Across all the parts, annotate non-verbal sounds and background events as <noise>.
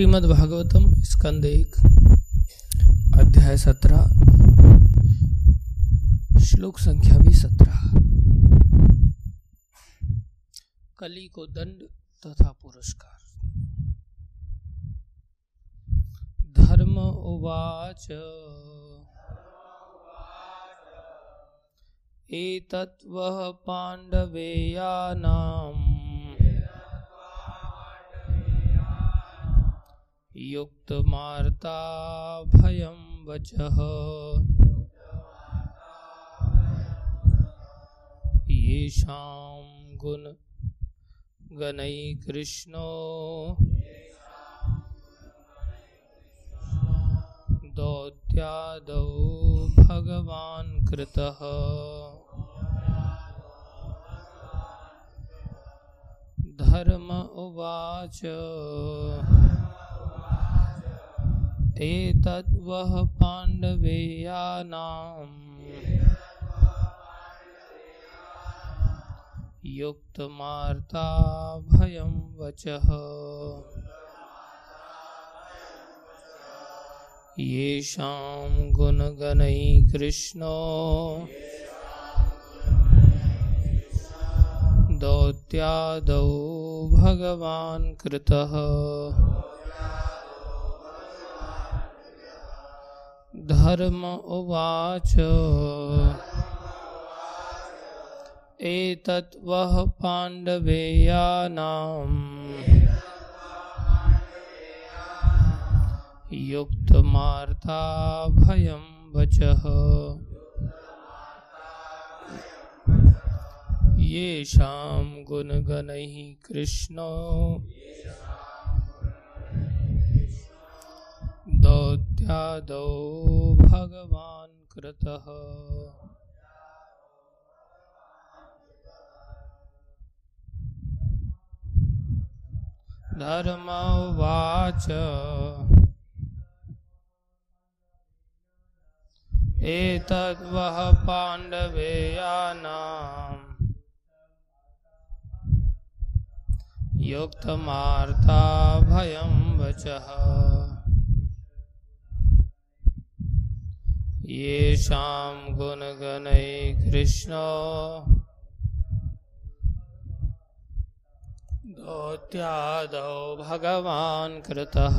श्रीमद् भागवतम स्कंद एक, अध्याय सत्रह, श्लोक संख्या भी सत्रह। कली को दंड तथा पुरस्कार। धर्म उवाच। एतत्वः पाण्डवेयानाम् युक्तमार्ता भयं वचः। येषां गुणगणैकृष्णो दौत्यादौ भगवान् कृतः। धर्म उवाच। एतद्वः पाण्डवेयानाम् युक्तमार्ता भयं वचः। येषां गुणगणैः कृष्णो दौत्यादौ भगवान् कृतः। धर्म उवाच। एतत् वः पाण्डवेयानाम्। युक्तमार्ता भयं वचः। येषां गुणगणैः कृष्णो। दौत्यादौ भगवान् कृतः। धर्मवाच। एतद्वः पाण्डवेयानाम् युक्तमार्ता भयं वचः। येषां गुणगणैः कृष्णो। दौत्यादौ भगवान् कृतः।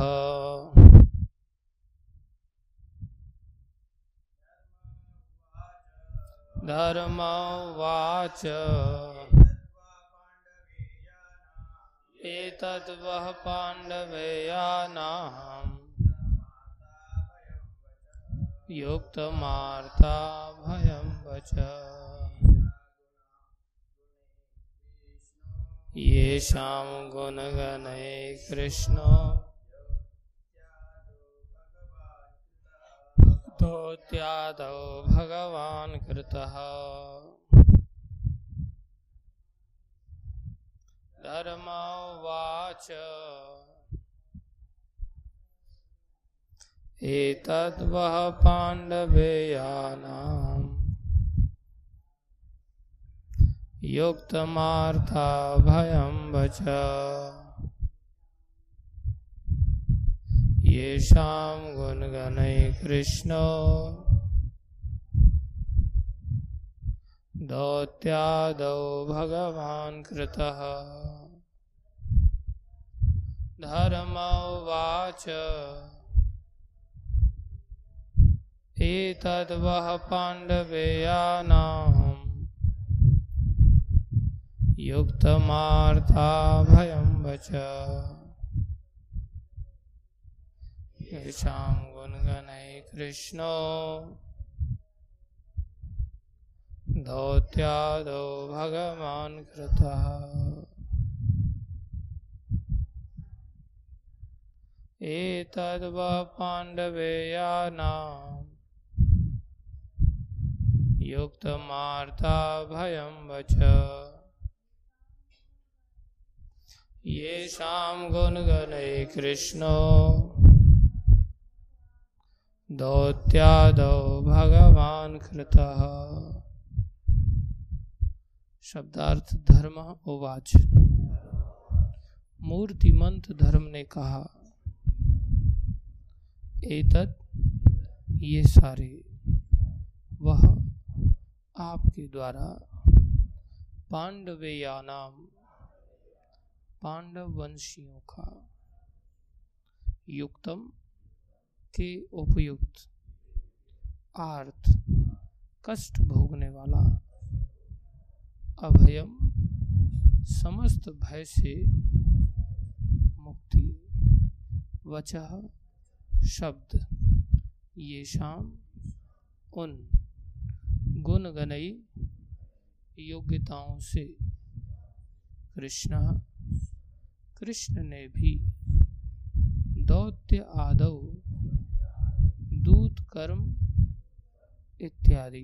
धर्मवाच। एतद्वः पाण्डवेयानाम्। युक्तमार्ता भयं वच। येषां गुणगणैः कृष्णो। दौत्यादौ भगवान् कृतः। धर्मवाच। एतद्वः पाण्डवेयानाम् युक्तमार्था भयं वच। येषां गुणगणैः कृष्णो दौत्यादौ भगवान् कृतः। धर्मवाच एतद्वः पाण्डवेयानाम् युक्तमार्था भयं वच। येषां गुणगणैः कृष्णो। दौत्यादौ भगवान् कृतः। एतद्वा पाण्डवेयानाम् युक्तमार्ता भयं वच। येषां गुणगणैः कृष्णो। दौत्यादौ भगवान् कृतः। शब्दार्थ धर्म उवाच। मूर्तिमंत धर्म ने कहा, एतत् ये सारे, वह आपके द्वारा पांडवेयानाम पांडव वंशियों का युक्तम के उपयुक्त आर्थ कष्ट भोगने वाला अभयम समस्त भय से मुक्ति वचह शब्द ये शाम उन गुण गनई योग्यताओं से कृष्ण कृष्ण ने भी दौत्य, आदव, दूत, कर्म इत्यादि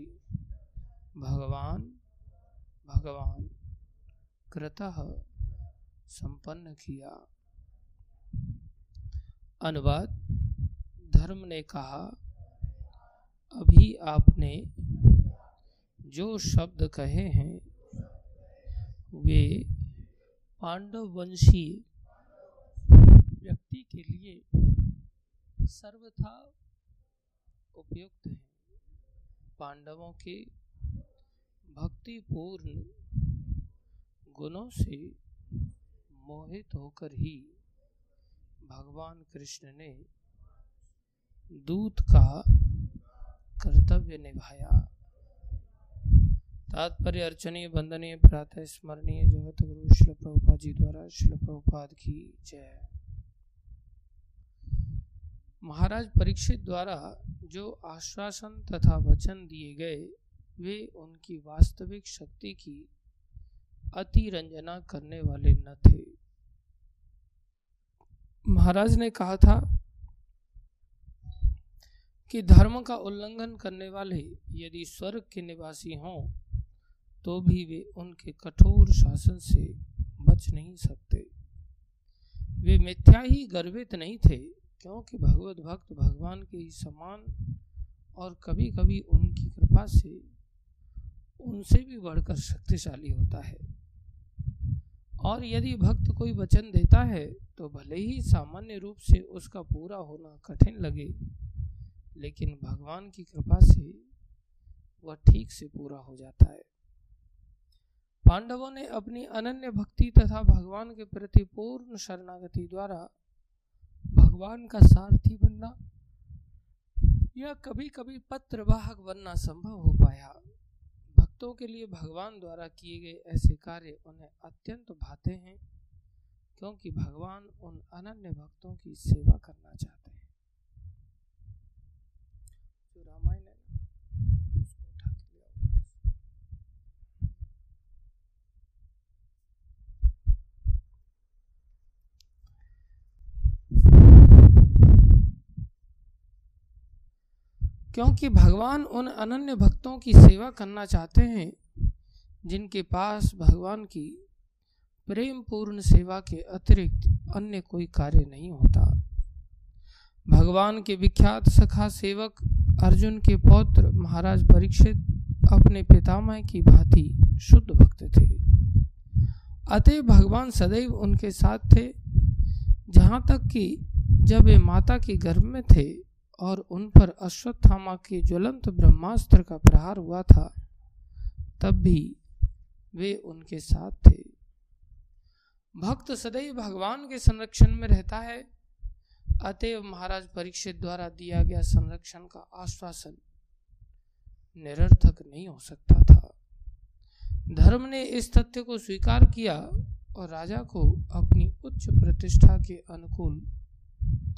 भगवान भगवान कृतः संपन्न किया। अनुवाद, धर्म ने कहा, अभी आपने जो शब्द कहे हैं, वे पांडव वंशी व्यक्ति के लिए सर्वथा उपयुक्त हैं। पांडवों के भक्तिपूर्ण गुणों से मोहित होकर ही भगवान कृष्ण ने दूत का कर्तव्य निभाया। तात्पर्य अर्चनीय, वंदनीय, प्रातः स्मरणीय जगत गुरु शिल प्रभुपाद जी द्वारा शिल प्रभुपाद की जय। महाराज परीक्षित द्वारा जो आश्वासन तथा वचन दिए गए, वे उनकी वास्तविक शक्ति की अतिरंजना करने वाले न थे। महाराज ने कहा था कि धर्म का उल्लंघन करने वाले यदि स्वर्ग के निवासी हों तो भी वे उनके कठोर शासन से बच नहीं सकते। वे मिथ्या ही गर्वित नहीं थे, क्योंकि भगवत भक्त भगवान के ही समान और कभी कभी उनकी कृपा से उनसे भी बढ़कर शक्तिशाली होता है। और यदि भक्त कोई वचन देता है तो भले ही सामान्य रूप से उसका पूरा होना कठिन लगे, लेकिन भगवान की कृपा से वह ठीक से पूरा हो जाता है। पांडवों ने अपनी अनन्य भक्ति तथा भगवान के प्रति पूर्ण शरणागति द्वारा भगवान का सारथी बनना या कभी कभी पत्र वाहक बनना संभव हो पाया। भक्तों के लिए भगवान द्वारा किए गए ऐसे कार्य उन्हें अत्यंत भाते हैं, क्योंकि भगवान उन अनन्य भक्तों की सेवा करना चाहते हैं जो रामायण क्योंकि भगवान उन अनन्य भक्तों की सेवा करना चाहते हैं, जिनके पास भगवान की प्रेम पूर्ण सेवा के अतिरिक्त अन्य कोई कार्य नहीं होता। भगवान के विख्यात सखा सेवक अर्जुन के पौत्र महाराज परीक्षित अपने पितामह की भांति शुद्ध भक्त थे। अतः भगवान सदैव उनके साथ थे, जहाँ तक कि जब वे माता के गर्भ में थे और उन पर अश्वत्थामा के ज्वलंत ब्रह्मास्त्र का प्रहार हुआ था, तब भी वे उनके साथ थे। भक्त सदैव भगवान के संरक्षण में रहता है। अतएव महाराज परीक्षित द्वारा दिया गया संरक्षण का आश्वासन निरर्थक नहीं हो सकता था। धर्म ने इस तथ्य को स्वीकार किया और राजा को अपनी उच्च प्रतिष्ठा के अनुकूल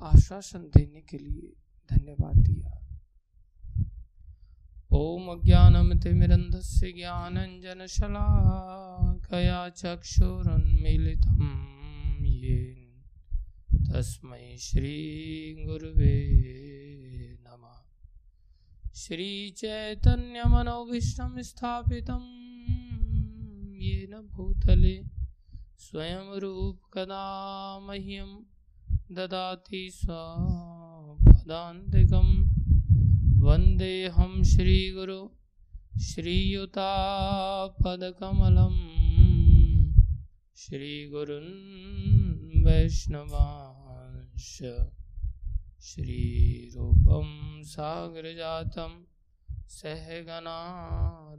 आश्वासन देने के लिए धन्यवाद दिया। ओम ज्ञानमतिमिरन्धस्य ज्ञानञ्जनशलाकया चक्षुरुन्मीलितं येन तस्मै श्रीगुरुवे नमः। श्रीचैतन्यमनोभीष्टं स्थापितं येन भूतले स्वयं रूपकदा मह्यं ददाति स्वा पदान्तिकं वन्देऽहं श्रीगुरु श्रीयुतापदकमलं श्रीगुरुन् वैष्णवांश। श्रीरूपं सागरजातं सहगना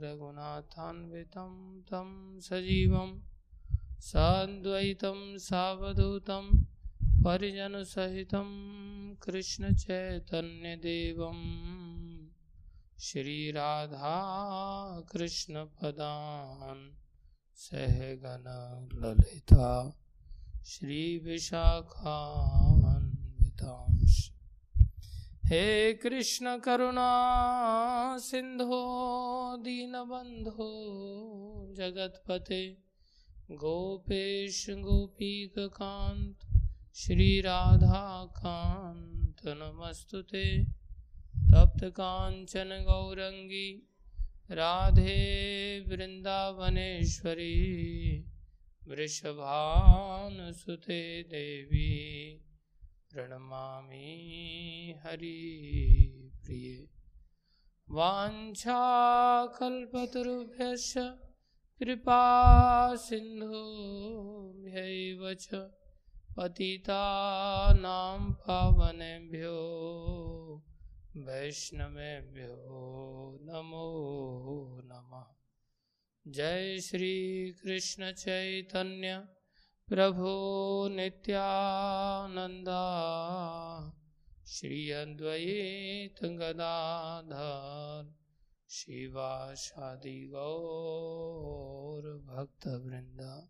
रघुनाथान्वितं तं सजीवं साद्वैतं सावधूतं परिजनसहितं कृष्णचैतन्यदेवं सहगन ललिता श्री श्रीविशाखान्वितांश। हे कृष्ण करुणा सिंधो दीनबंधो जगतपते गोपेश गोपीकांत श्री राधा कांत नमस्तुते। तप्त कांचन गौरंगी, राधे वृंदावनेश्वरी, वृषभानुसुते देवी, प्रणमामि हरिप्रिये वाञ्छाकल्पतरुभ्यश्च, कृपा सिन्धुभ्यैव पतितानां पावनेभ्यो, वैष्णवेभ्यो, नमो नमः। जय श्री कृष्ण चैतन्य, प्रभो नित्यानन्दा श्री गदाधर, शिवाशादि वृंदा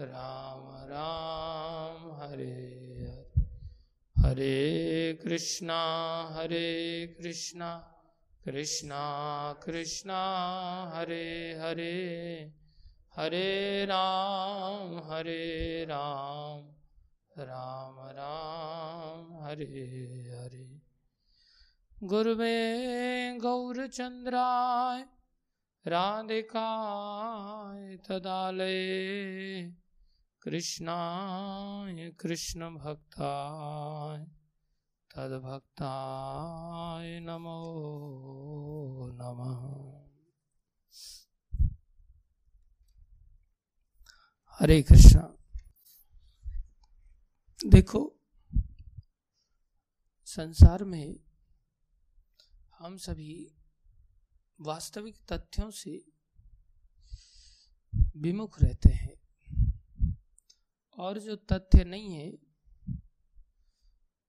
राम राम, हरे हरे। हरे कृष्णा हरे कृष्णा। कृष्णा कृष्णा, हरे हरे। हरे राम हरे राम। राम राम, हरे हरे। गुरुवे गौरचन्द्राय राधिकाय तदालये। कृष्णाय कृष्ण कृष्णभक्ताय तद्भक्ताय नमो नमः। हरे कृष्णा। देखो, संसार में हम सभी वास्तविक तथ्यों से विमुख रहते हैं। और जो तथ्य नहीं है,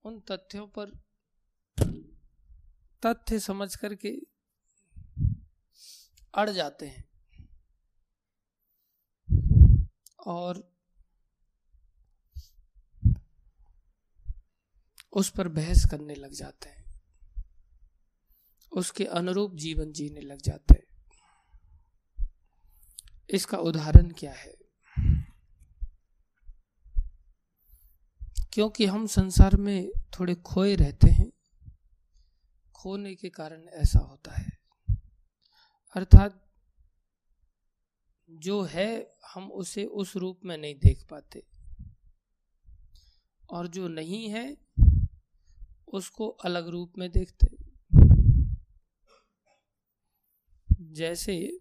उन तथ्यों पर तथ्य समझ करके अड़ जाते हैं। और उस पर बहस करने लग जाते हैं। उसके अनुरूप जीवन जीने लग जाते हैं। इसका उदाहरण क्या है? क्योंकि हम संसार में थोड़े खोए रहते हैं, खोने के कारण ऐसा होता है। अर्थात जो है, हम उसे उस रूप में नहीं देख पाते। और जो नहीं है, उसको अलग रूप में देखते। जैसे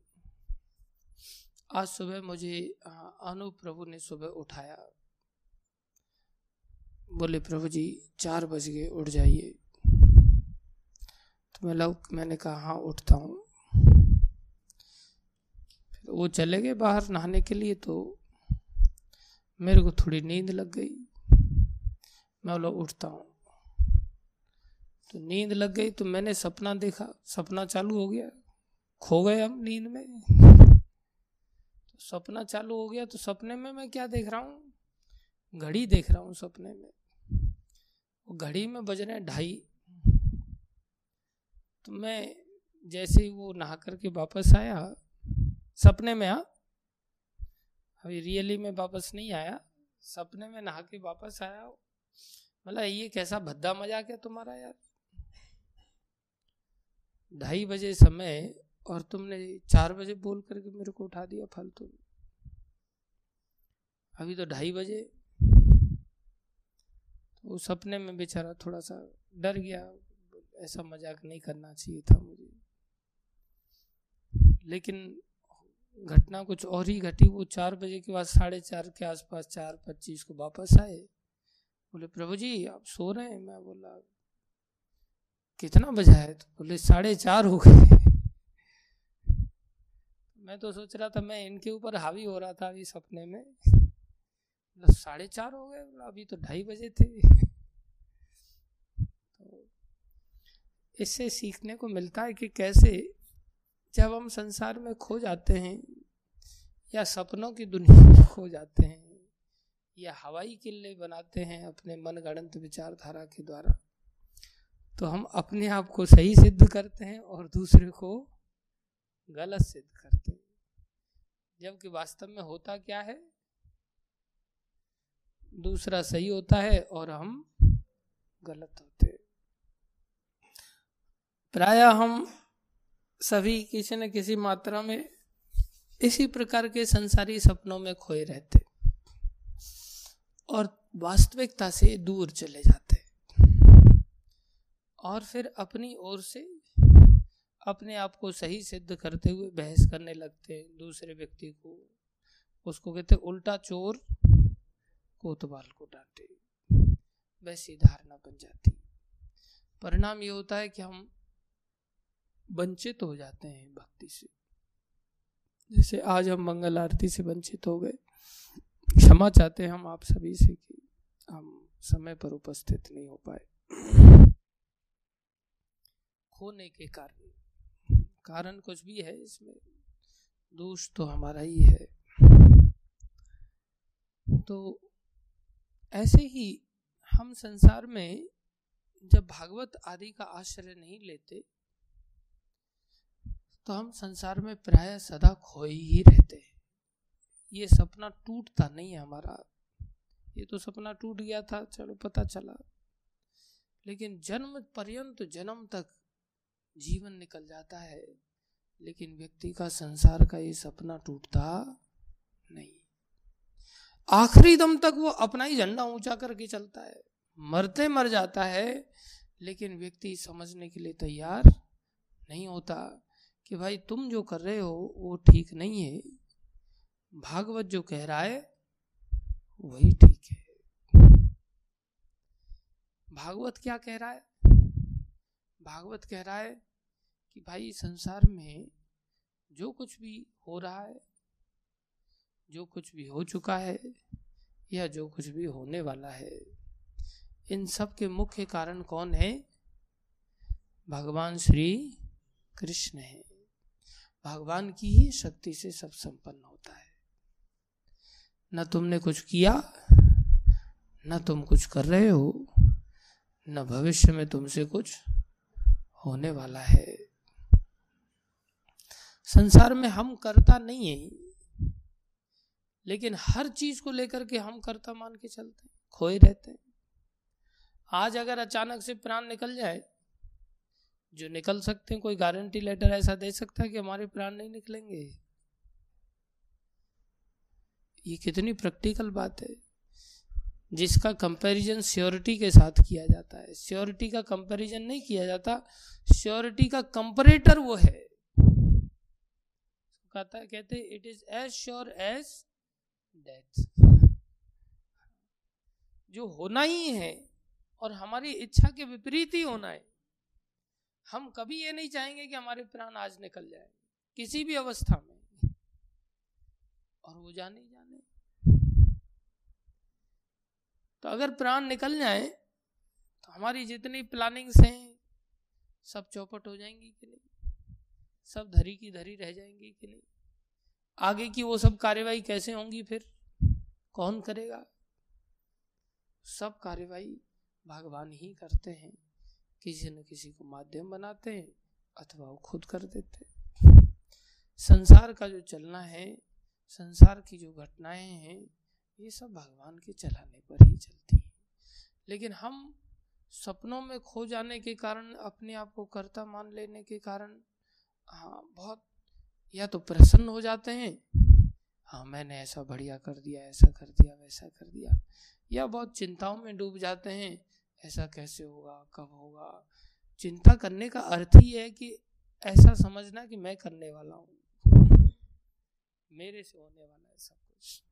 आज सुबह मुझे अनु प्रभु ने सुबह उठाया। बोले, प्रभु जी, चार बज गए, उठ जाइए। तो मैं लव, मैंने कहा हाँ उठता हूँ। वो चले गए बाहर नहाने के लिए तो मेरे को थोड़ी नींद लग गई। मैं बोला, उठता हूँ। तो नींद लग गई तो मैंने सपना देखा, सपना चालू हो गया, खो गए हम नींद में। तो सपना चालू हो गया तो सपने में मैं क्या देख रहा हूँ? घड़ी देख रहा हूँ सपने में। घड़ी में बज रहे हैं ढाई। तो मैं जैसे ही वो नहा करके वापस आया, सपने में आ अभी रियली में वापस नहीं आया, सपने में नहा के वापस आया मतलब ये कैसा भद्दा मज़ाक है तुम्हारा यार। ढाई बजे समय और तुमने चार बजे बोल करके मेरे को उठा दिया फालतू। अभी तो ढाई बजे। तो सपने में बेचारा थोड़ा सा डर गया। ऐसा मज़ाक नहीं करना चाहिए था मुझे। लेकिन घटना कुछ और ही घटी। वो चार बजे के बाद साढ़े चार के आसपास चार पच्चीस को वापस आए। बोले, प्रभु जी, आप सो रहे हैं? मैं बोला, कितना बजा है? तो बोले, साढ़े चार हो गए। मैं तो सोच रहा था, मैं इनके ऊपर हावी हो रहा था अभी सपने में। साढ़े चार हो गए अभी तो ढाई बजे थे। तो इससे सीखने को मिलता है कि कैसे जब हम संसार में खो जाते हैं या सपनों की दुनिया में खो जाते हैं या हवाई किले बनाते हैं अपने मन गणंत विचारधारा के द्वारा तो हम अपने आप को सही सिद्ध करते हैं और दूसरे को गलत सिद्ध करते हैं। जबकि वास्तव में होता क्या है? दूसरा सही होता है और हम गलत होते प्राय हम सभी किसी न किसी मात्रा में इसी प्रकार के संसारी सपनों में खोए रहते और वास्तविकता से दूर चले जाते और फिर अपनी ओर से अपने आप को सही सिद्ध करते हुए बहस करने लगते हैं। दूसरे व्यक्ति को, उसको कहते उल्टा चोर। कोतवाल को डांटे। वैसी धारणा बन जाती। परिणाम ये होता है कि हम वंचित हो जाते हैं भक्ति से। जैसे आज हम मंगल आरती से वंचित हो गए। क्षमा चाहते हैं हम आप सभी से कि हम समय पर उपस्थित नहीं हो पाए। खोने के कारण। कारण कुछ भी है इसमें। दोष तो हमारा ही है। तो ऐसे ही हम संसार में जब भागवत आदि का आश्रय नहीं लेते तो हम संसार में प्राय सदा खोए ही रहते हैं। ये सपना टूटता नहीं है हमारा। ये तो सपना टूट गया था, चलो पता चला। लेकिन जन्म पर्यंत जन्म तक जीवन निकल जाता है, लेकिन व्यक्ति का संसार का ये सपना टूटता नहीं। आखिरी दम तक वो अपना ही झंडा ऊँचा करके चलता है। मरते मर जाता है, लेकिन व्यक्ति समझने के लिए तैयार नहीं होता कि भाई तुम जो कर रहे हो, वो ठीक नहीं है। भागवत जो कह रहा है, वही ठीक है। भागवत क्या कह रहा है? भागवत कह रहा है कि भाई संसार में जो कुछ भी हो रहा है जो कुछ भी हो चुका है या जो कुछ भी होने वाला है, इन सब के मुख्य कारण कौन है? भगवान श्री कृष्ण है। भगवान की ही शक्ति से सब संपन्न होता है। न तुमने कुछ किया, न तुम कुछ कर रहे हो, न भविष्य में तुमसे कुछ होने वाला है। संसार में हम करता नहीं है। लेकिन हर चीज़ को लेकर के हम करता मान के चलते हैं, खोए रहते हैं। आज अगर अचानक से प्राण निकल जाए, जो निकल सकते हैं, कोई गारंटी लेटर ऐसा दे सकता है कि हमारे प्राण नहीं निकलेंगे? ये कितनी प्रैक्टिकल बात है। जिसका कंपैरिजन श्योरिटी के साथ किया जाता है। श्योरिटी का कंपैरिजन नहीं किया जाता। श्योरिटी का कंपरेटर वो है। कहता कहते it is as sure as death जो होना ही है और हमारी इच्छा के विपरीत ही होना है। हम कभी ये नहीं चाहेंगे कि हमारे प्राण आज निकल जाए, किसी भी अवस्था में। और वो जाने जाने। तो अगर प्राण निकल जाए तो हमारी जितनी प्लानिंग्स हैं, सब चौपट हो जाएँगी कि नहीं? सब धरी की धरी रह जाएँगी कि नहीं? आगे की वो सब कार्यवाही कैसे होंगी फिर? कौन करेगा? सब कार्यवाही भगवान ही करते हैं। किसी न किसी को माध्यम बनाते हैं अथवा वो खुद कर देते हैं। संसार का जो चलना है, संसार की जो घटनाएँ हैं, ये सब भगवान के चलाने पर ही चलती है। लेकिन हम सपनों में खो जाने के कारण, अपने आप को कर्ता मान लेने के कारण हाँ बहुत या तो प्रसन्न हो जाते हैं। हाँ मैंने ऐसा बढ़िया कर दिया, ऐसा कर दिया, वैसा कर दिया। या बहुत चिंताओं में डूब जाते हैं। ऐसा कैसे होगा, कब होगा? चिंता करने का अर्थ ही है कि ऐसा समझना कि मैं करने वाला हूँ। मेरे से होने वाला है सब कुछ।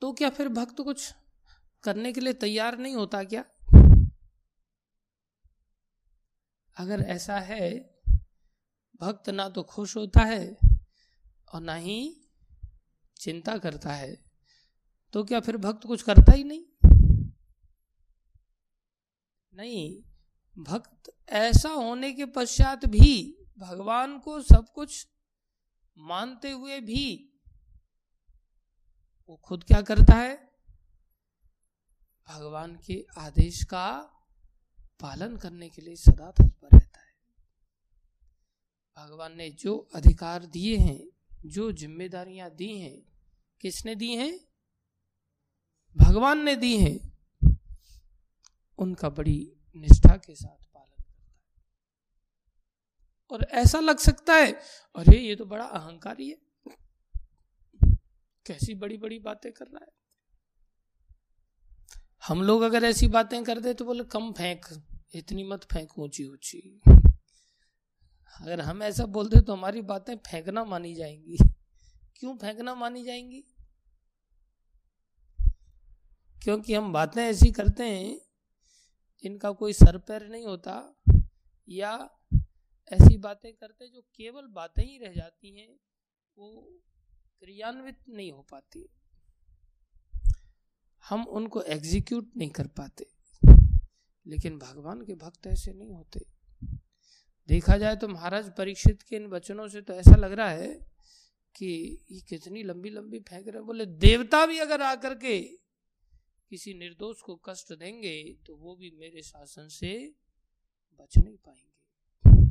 तो क्या फिर भक्त कुछ करने के लिए तैयार नहीं होता क्या? अगर ऐसा है भक्त ना तो खुश होता है और ना ही चिंता करता है। तो क्या फिर भक्त कुछ करता ही नहीं? नहीं, भक्त ऐसा होने के पश्चात भी भगवान को सब कुछ मानते हुए भी वो खुद क्या करता है? भगवान के आदेश का पालन करने के लिए सदा तत्पर भगवान ने जो अधिकार दिए हैं, जो जिम्मेदारियाँ दी हैं, किसने दी हैं? भगवान ने दी हैं। उनका बड़ी निष्ठा के साथ पालन करता है। और ऐसा लग सकता है, अरे ये तो बड़ा अहंकारी है। कैसी बड़ी बड़ी बातें कर रहा है? हम लोग अगर ऐसी बातें कर दे तो बोले, कम फेंक, इतनी मत फेंक ऊँची ऊँची अगर हम ऐसा बोलते तो हमारी बातें फेंकना मानी जाएँगी। क्यों फेंकना मानी जाएँगी? क्योंकि हम बातें ऐसी करते हैं जिनका कोई सर पैर नहीं होता या ऐसी बातें करते जो केवल बातें ही रह जाती हैं, वो क्रियान्वित नहीं हो पाती। हम उनको एग्जीक्यूट नहीं कर पाते, लेकिन भगवान के भक्त ऐसे नहीं होते। देखा जाए तो महाराज परीक्षित के इन वचनों से तो ऐसा लग रहा है कि ये कितनी लंबी लंबी फेंक रहे बोले, देवता भी अगर आकर के किसी निर्दोष को कष्ट देंगे तो वो भी मेरे शासन से बच नहीं पाएँगे।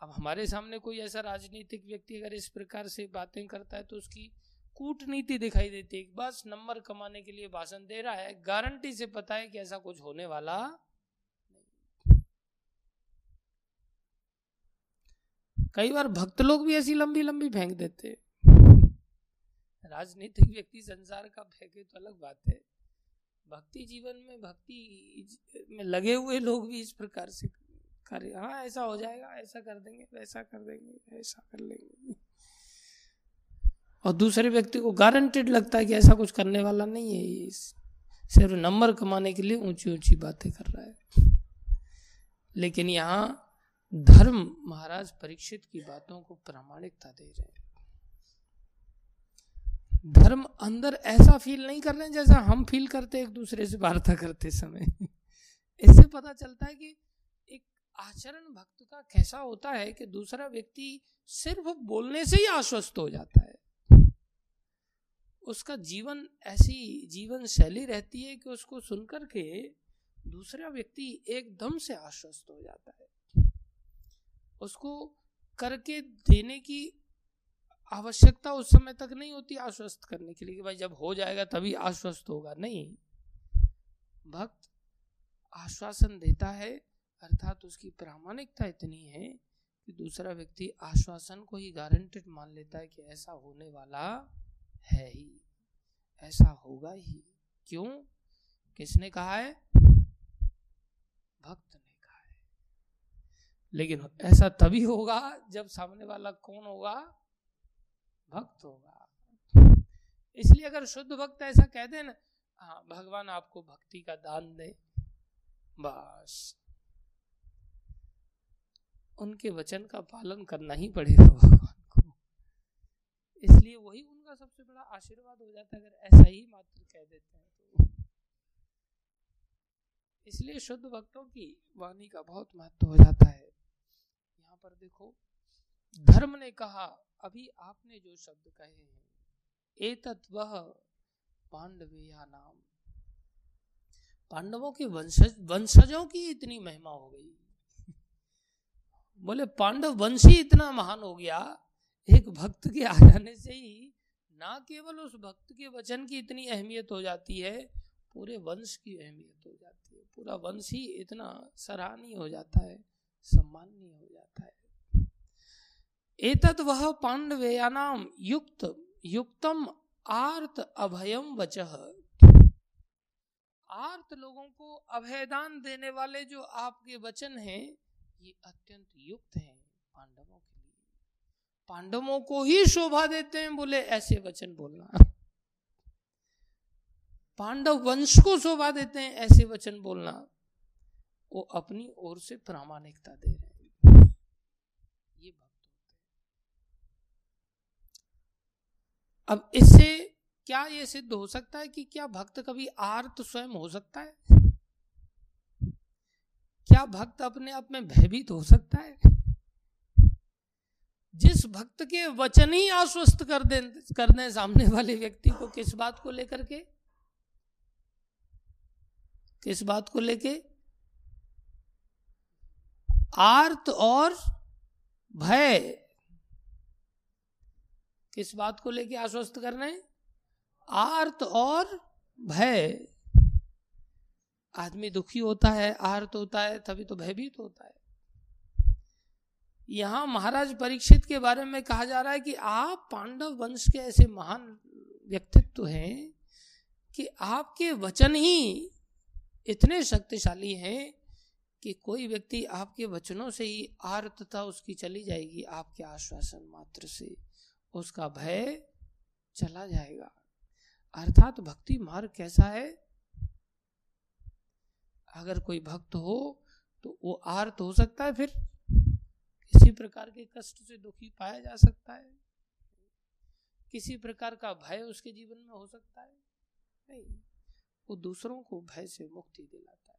अब हमारे सामने कोई ऐसा राजनीतिक व्यक्ति अगर इस प्रकार से बातें करता है तो उसकी कूटनीति दिखाई देती है। बस नंबर कमाने के लिए भाषण दे रहा है, गारंटी से पता है कि ऐसा कुछ होने वाला कई बार भक्त लोग भी ऐसी लंबी लंबी फेंक देते राजनीतिक व्यक्ति संसार का फेंके तो अलग बात है। भक्ति जीवन में, भक्ति में लगे हुए लोग भी इस प्रकार से कार्य हाँ ऐसा हो जाएगा, ऐसा कर देंगे, वैसा कर देंगे ऐसा कर लेंगे। और दूसरे व्यक्ति को गारंटेड लगता है कि ऐसा कुछ करने वाला नहीं है, ये सिर्फ़ नंबर कमाने के लिए ऊँची ऊँची बातें कर रहा है। लेकिन यहाँ धर्म महाराज परीक्षित की बातों को प्रामाणिकता दे रहे हैं। धर्म अंदर ऐसा फील नहीं कर रहे हैं जैसा हम फील करते एक दूसरे से वार्ता करते समय। इससे पता चलता है कि एक आचरण भक्त का कैसा होता है कि दूसरा व्यक्ति सिर्फ़ बोलने से ही आश्वस्त हो जाता है। उसका जीवन ऐसी जीवन शैली रहती है कि उसको सुनकर के दूसरा व्यक्ति एकदम से आश्वस्त हो जाता है। उसको करके देने की आवश्यकता उस समय तक नहीं होती आश्वस्त करने के लिए कि भाई जब हो जाएगा तभी आश्वस्त होगा। नहीं। भक्त आश्वासन देता है, अर्थात उसकी प्रामाणिकता इतनी है कि दूसरा व्यक्ति आश्वासन को ही गारंटेड मान लेता है कि ऐसा होने वाला है ही। ऐसा होगा ही। क्यों? किसने कहा है? भक्त लेकिन ऐसा तभी होगा जब सामने वाला कौन होगा? भक्त होगा। इसलिए अगर शुद्ध भक्त ऐसा कह दे ना हाँ भगवान आपको भक्ति का दान दे, बस। उनके वचन का पालन करना ही पड़ेगा भगवान को। इसलिए वही उनका सबसे बड़ा आशीर्वाद हो जाता है, अगर ऐसा ही मात्र कह देते हैं तो। इसलिए शुद्ध भक्तों की वाणी का बहुत महत्व हो जाता है। पर देखो, धर्म ने कहा, अभी आपने जो शब्द कहे हैं वह पांडवेया नाम। पांडवों के वंशज वंशजों की इतनी महिमा हो गई। बोले, पांडव वंश ही इतना महान हो गया, एक भक्त के आ जाने से ही ना केवल उस भक्त के वचन की इतनी अहमियत हो जाती है, पूरे वंश की अहमियत हो जाती है। पूरा वंश ही इतना सराहनीय हो जाता है। सम्माननीय हो जाता है। एतत वह पांडवेयानाम युक्त, युक्तम आर्त अभयम वचह आर्त लोगों को अभयदान देने वाले जो आपके वचन हैं, ये अत्यंत युक्त हैं पांडवों के लिए। पांडवों को ही शोभा देते हैं बोले ऐसे वचन बोलना। पांडव वंश को शोभा देते हैं ऐसे वचन बोलना। वो अपनी ओर से प्रामाणिकता दे रहे हैं। ये भक्त होते हैं। अब इससे क्या ये सिद्ध हो सकता है कि क्या भक्त कभी आर्त स्वयं हो सकता है? क्या भक्त अपने आप में भयभीत हो सकता है? जिस भक्त के वचन ही आश्वस्त कर दे कर दे सामने वाले व्यक्ति को, किस बात को लेकर के? किस बात को लेके? आर्त और भय। किस बात को लेके आश्वस्त कर रहे हैं? आर्त और भय। आदमी दुखी होता है, आर्त होता है, तभी तो भयभीत होता है। यहाँ महाराज परीक्षित के बारे में कहा जा रहा है कि आप पांडव वंश के ऐसे महान व्यक्तित्व हैं कि आपके वचन ही इतने शक्तिशाली हैं कि कोई व्यक्ति आपके वचनों से ही आर्तता उसकी चली जाएगी, आपके आश्वासन मात्र से उसका भय चला जाएगा। अर्थात भक्ति मार्ग कैसा है? अगर कोई भक्त हो तो वो आर्त हो सकता है फिर। किसी प्रकार के कष्ट से दुखी पाया जा सकता है। किसी प्रकार का भय उसके जीवन में हो सकता है। नहीं, वो दूसरों को भय से मुक्ति दिलाता है।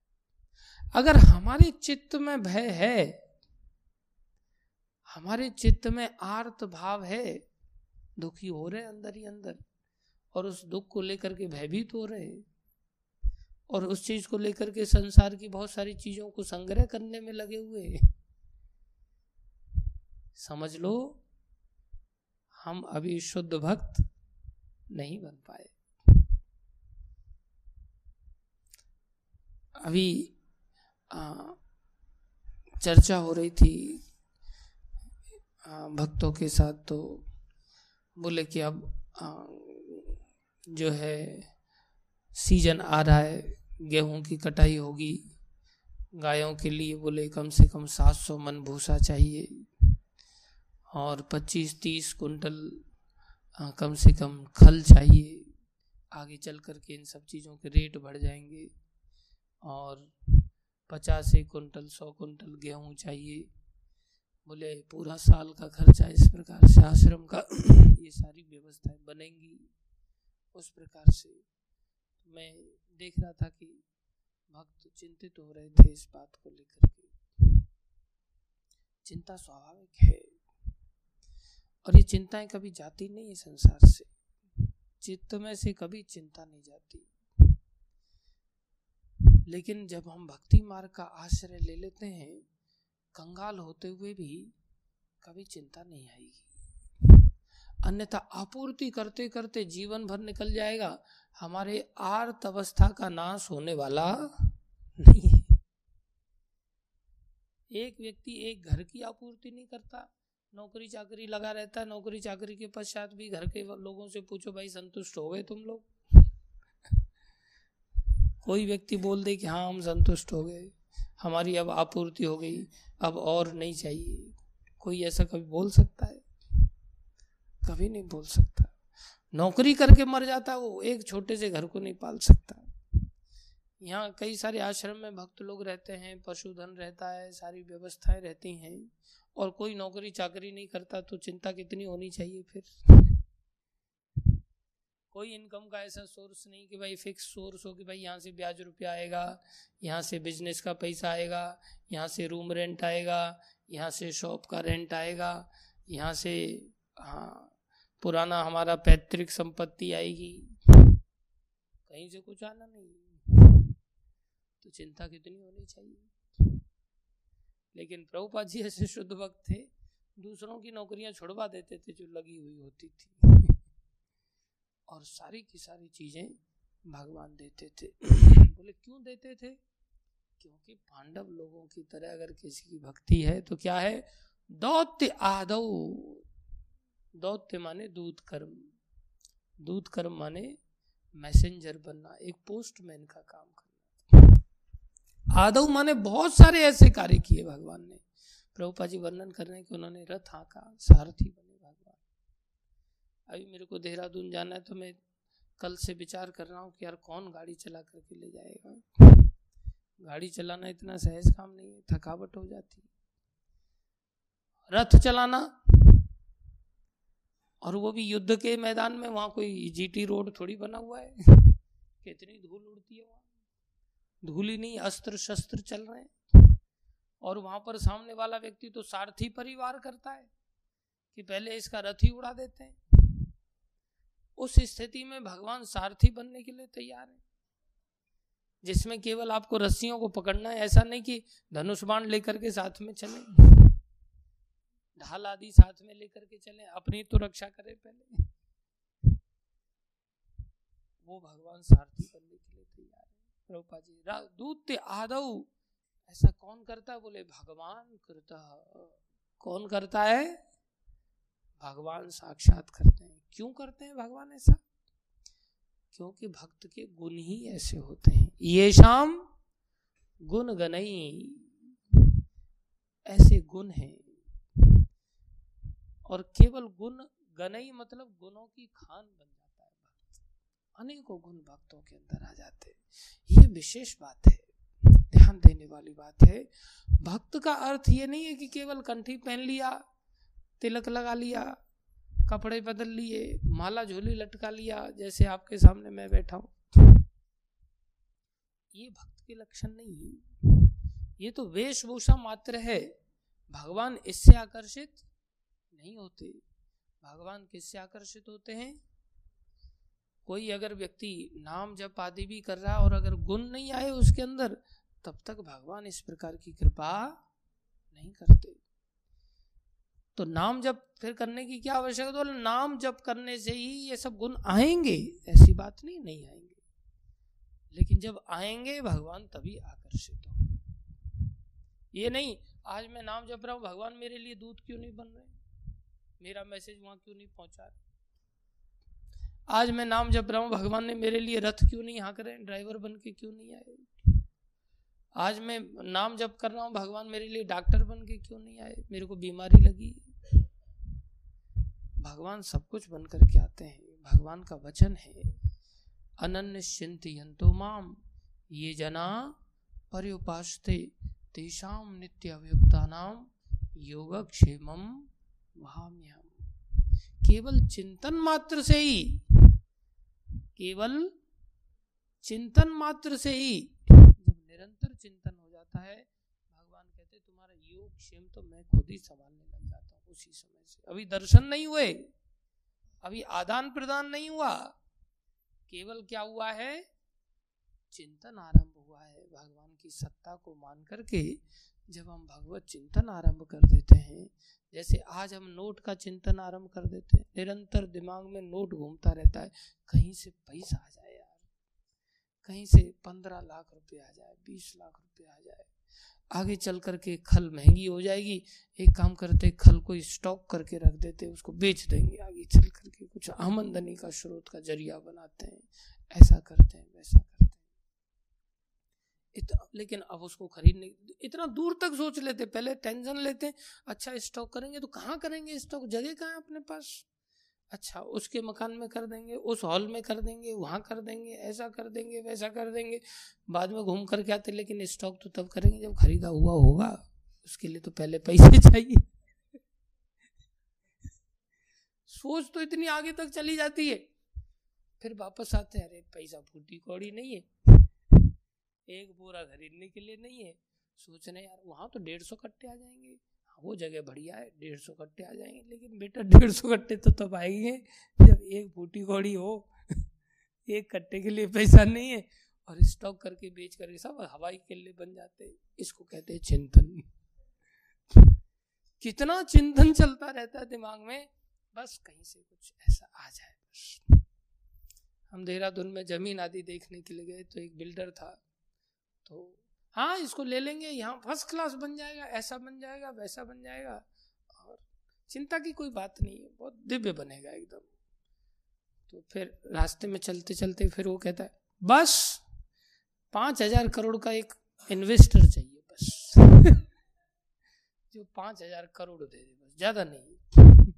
अगर हमारे चित्त में भय है, हमारे चित्त में आर्त भाव है, दुखी हो रहे अंदर ही अंदर, और उस दुख को लेकर के भयभीत हो रहे और उस चीज़ को लेकर के संसार की बहुत सारी चीज़ों को संग्रह करने में लगे हुए समझ लो, हम अभी शुद्ध भक्त नहीं बन पाए। अभी चर्चा हो रही थी भक्तों के साथ तो बोले कि अब जो है, सीज़न आ रहा है, गेहूँ की कटाई होगी, गायों के लिए बोले कम से कम सात सौ मन भूसा चाहिए, और पच्चीस तीस कुंटल कम से कम खल चाहिए, आगे चल कर के इन सब चीज़ों के रेट बढ़ जाएँगे, और पचास कुंटल, सौ कुंटल गेहूँ चाहिए। बोले, पूरा साल का खर्चा इस प्रकार से, आश्रम का <clears throat> ये सारी व्यवस्थाएँ बनेंगी। उस प्रकार से मैं देख रहा था कि भक्त चिंतित हो रहे थे इस बात को लेकर के। चिंता स्वाभाविक है। और ये चिंताएँ कभी जाती नहीं है संसार से। चित्त में से कभी चिंता नहीं जाती। लेकिन जब हम भक्ति मार्ग का आश्रय ले लेते हैं, कंगाल होते हुए भी कभी चिंता नहीं आएगी। अन्यथा आपूर्ति करते करते जीवन भर निकल जाएगा। हमारे आर्त अवस्था का नाश होने वाला नहीं है। एक व्यक्ति एक घर की आपूर्ति नहीं करता। नौकरी चाकरी लगा रहता है नौकरी चाकरी के पश्चात भी घर के लोगों से पूछो, भाई संतुष्ट हो गए तुम लोग? कोई व्यक्ति बोल दे कि हाँ हम संतुष्ट हो गए, हमारी अब आपूर्ति हो गई, अब और नहीं चाहिए। कोई ऐसा कभी बोल सकता है? कभी नहीं बोल सकता। नौकरी करके मर जाता वो, एक छोटे से घर को नहीं पाल सकता। यहाँ कई सारे आश्रम में भक्त लोग रहते हैं, पशुधन रहता है, सारी व्यवस्थाएँ रहती हैं, और कोई नौकरी चाकरी नहीं करता तो चिंता कितनी होनी चाहिए फिर? कोई इनकम का ऐसा सोर्स नहीं कि भाई फिक्स सोर्स हो कि भाई यहाँ से ब्याज रुपया आएगा, यहाँ से बिज़नेस का पैसा आएगा, यहाँ से रूम रेंट आएगा, यहाँ से शॉप का रेंट आएगा, यहाँ से हाँ पुराना हमारा पैतृक संपत्ति आएगी। कहीं से कुछ आना नहीं। तो चिंता कितनी होनी चाहिए? लेकिन प्रभुपा जी ऐसे शुद्ध वक्त थे, दूसरों की नौकरियाँ छुड़वा देते थे जो लगी हुई होती थी। और सारी की सारी चीज़ें भगवान देते थे। <coughs> बोले क्यों देते थे? क्योंकि पांडव लोगों की तरह अगर किसी की भक्ति है तो क्या है? दौत्य आदौ। दौत्य माने दूत कर्म दूत कर्म माने मैसेंजर बनना एक पोस्टमैन का काम करना। आदव माने बहुत सारे ऐसे कार्य किए भगवान ने। प्रभुपा जी वर्णन कर रहे हैं कि उन्होंने रथ आका सारथी बने। अभी मेरे को देहरादून जाना है तो मैं कल से विचार कर रहा हूँ कि यार कौन गाड़ी चला करके ले जाएगा? गाड़ी चलाना इतना सहज काम नहीं है, थकावट हो जाती रथ चलाना, और वो भी युद्ध के मैदान में, वहाँ कोई जीटी रोड थोड़ी बना हुआ है। कितनी धूल उड़ती है वहाँ। धूल ही नहीं अस्त्र शस्त्र चल रहे हैं। और वहाँ पर सामने वाला व्यक्ति तो सारथी परिवार करता है कि पहले इसका रथ ही उड़ा देते हैं। उस स्थिति में भगवान सारथी बनने के लिए तैयार है। जिसमें केवल आपको रस्सियों को पकड़ना है, ऐसा नहीं कि धनुष बाण लेकर के साथ में चले, ढाल आदि साथ में लेकर के चले, अपनी तो रक्षा करे पहले। वो भगवान सारथी बनने के लिए तैयार है। प्रभुपा जी दूत आदव ऐसा कौन करता बोले, भगवान करता कौन करता है? भगवान साक्षात करते हैं। क्यों करते हैं भगवान ऐसा? क्योंकि भक्त के गुण ही ऐसे होते हैं। ये शाम गुण गनई, ऐसे गुण हैं। और केवल गुण गनई मतलब गुणों की खान बन जाता है भक्त। अनेकों गुण भक्तों के अंदर आ जाते हैं। ये विशेष बात है। ध्यान देने वाली बात है। भक्त का अर्थ ये नहीं है कि केवल कंठी पहन लिया तिलक लगा लिया कपड़े बदल लिए माला झोली लटका लिया जैसे आपके सामने मैं बैठा हूँ। ये भक्त के लक्षण नहीं है। ये तो वेशभूषा मात्र है। भगवान इससे आकर्षित नहीं होते। भगवान किससे आकर्षित होते हैं? कोई अगर व्यक्ति नाम जप आदि भी कर रहा और अगर गुण नहीं आए उसके अंदर तब तक भगवान इस प्रकार की कृपा नहीं करते। तो नाम जप फिर करने की क्या आवश्यकता तो नाम जप करने से ही ये सब गुण आएँगे। ऐसी बात नहीं नहीं आएँगे। लेकिन जब आएँगे, भगवान तभी आकर्षित होंगे। ये नहीं, आज मैं नाम जप रहा हूँ, भगवान मेरे लिए दूध क्यों नहीं बन रहे? मेरा मैसेज वहाँ क्यों नहीं पहुँचा आज मैं नाम जप रहा हूँ, भगवान ने मेरे लिए रथ क्यों नहीं हाँक रहे? ड्राइवर बन के क्यों नहीं आए? आज मैं नाम जप कर रहा हूँ, भगवान मेरे लिए डॉक्टर बन के क्यों नहीं आए? मेरे को बीमारी लगी। भगवान सब कुछ बन करके आते हैं, भगवान का वचन है, अनन्य चिंतो माम, ये जना पर्युपास्ते तेषाम नित्य अभियुक्ता नाम योगक्षेम केवल चिंतन मात्र से ही, केवल चिंतन मात्र से ही जब निरंतर चिंतन हो जाता है, भगवान कहते तुम्हारा योग क्षेम तो मैं खुद ही संभालने उसी समय से। अभी दर्शन नहीं हुए, अभी आदान प्रदान नहीं हुआ, केवल क्या हुआ है? चिंतन आरंभ हुआ है। भगवान की सत्ता को मान करके जब हम भगवत चिंतन आरंभ कर देते हैं, जैसे आज हम नोट का चिंतन आरंभ कर देते हैं, निरंतर दिमाग में नोट घूमता रहता है, कहीं से पैसा आ जाए यार, कहीं से पंद्रह लाख रुपए आ जाए, बीस लाख रुपए आ जाए। आगे चल करके खल महँगी हो जाएगी। एक काम करते, खल को स्टॉक करके रख देते, उसको बेच देंगे। आगे चल करके कुछ आमदनी का स्रोत का ज़रिया बनाते हैं। ऐसा करते हैं, वैसा करते इतना, लेकिन अब उसको खरीदने, इतना दूर तक सोच लेते, पहले टेंशन लेते अच्छा स्टॉक करेंगे तो कहाँ करेंगे स्टॉक जगह कहाँ है अपने पास? अच्छा उसके मकान में कर देंगे, उस हॉल में कर देंगे, वहाँ कर देंगे, ऐसा कर देंगे, वैसा कर देंगे। बाद में घूम करके आते, लेकिन स्टॉक तो तब करेंगे जब खरीदा हुआ होगा। उसके लिए तो पहले पैसे <laughs> चाहिए। सोच तो इतनी आगे तक चली जाती है। फिर वापस आते हैं, अरे पैसा फूटी कौड़ी नहीं है। एक बोरा खरीदने के लिए नहीं है। सोच रहे यार, वहाँ तो डेढ़ सौ कट्टे आ जाएँगे। वो जगह बढ़िया है, डेढ़ सौ कट्टे आ जाएँगे। लेकिन बेटा, डेढ़ सौ कट्टे तो तब आएँगे जब एक फूटी कौड़ी हो। एक कट्टे के लिए पैसा नहीं है और स्टॉक करके बेच करके सब हवाई किले बन जाते हैं। इसको कहते हैं चिंतन। कितना चिंतन चलता रहता है दिमाग में, बस कहीं से कुछ ऐसा आ जाए बस। हम देहरादून में ज़मीन आदि देखने के लिए गए तो एक बिल्डर था तो हाँ इसको ले लेंगे, यहाँ फ़र्स्ट क्लास बन जाएगा, ऐसा बन जाएगा, वैसा बन जाएगा। और चिंता की कोई बात नहीं है, बहुत दिव्य बनेगा एकदम। तो फिर रास्ते में चलते चलते फिर वो कहता है, बस, पाँच हज़ार करोड़ का एक इन्वेस्टर चाहिए, बस। <laughs> जो पाँच हज़ार करोड़ दे दे, बस, ज़्यादा नहीं। <laughs>